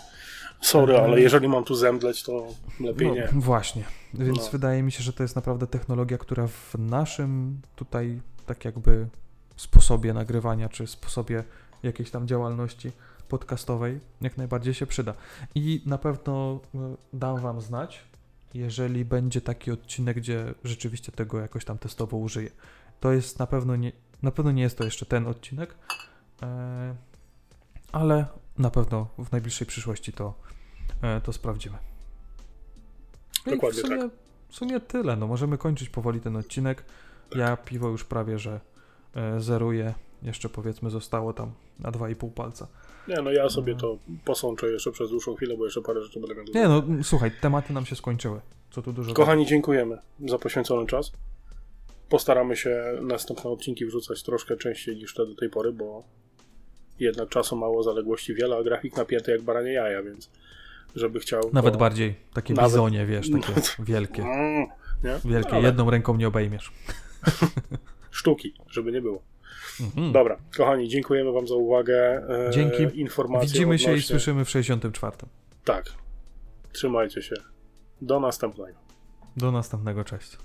sorry, E, ale jeżeli mam tu zemdleć, to lepiej No, nie. właśnie, więc No. wydaje mi się, że to jest naprawdę technologia, która w naszym tutaj tak jakby sposobie nagrywania, czy sposobie jakiejś tam działalności podcastowej jak najbardziej się przyda. I na pewno e, dam wam znać, jeżeli będzie taki odcinek, gdzie rzeczywiście tego jakoś tam testowo użyję. To jest na pewno nie, na pewno nie jest to jeszcze ten odcinek, e, ale na pewno w najbliższej przyszłości to, e, to sprawdzimy. No i Dokładnie w sumie, tak. W sumie tyle. No, możemy kończyć powoli ten odcinek. Ja piwo już prawie, że e, zeruję. Jeszcze powiedzmy zostało tam na 2,5 palca. Nie, no ja sobie to posączę jeszcze przez dłuższą chwilę, bo jeszcze parę rzeczy będę miał do Nie no, słuchaj, tematy nam się skończyły. Co tu dużo Kochani, dziękujemy za poświęcony czas. Postaramy się następne odcinki wrzucać troszkę częściej niż te do tej pory, bo jednak czasu mało, zaległości wiele, a grafik napięty jak baranie jaja, więc żeby chciał. Nawet to... bardziej. Takie Nawet- bizonie, wiesz, takie [laughs] wielkie. Mm, nie? Wielkie. Ale Jedną ręką nie obejmiesz. [laughs] Sztuki, żeby nie było. Mhm. Dobra, kochani, dziękujemy Wam za uwagę. E, Dzięki. Informacje Widzimy się i odnośnie- słyszymy w 64. Tak. Trzymajcie się. Do następnego. Do następnego, cześć.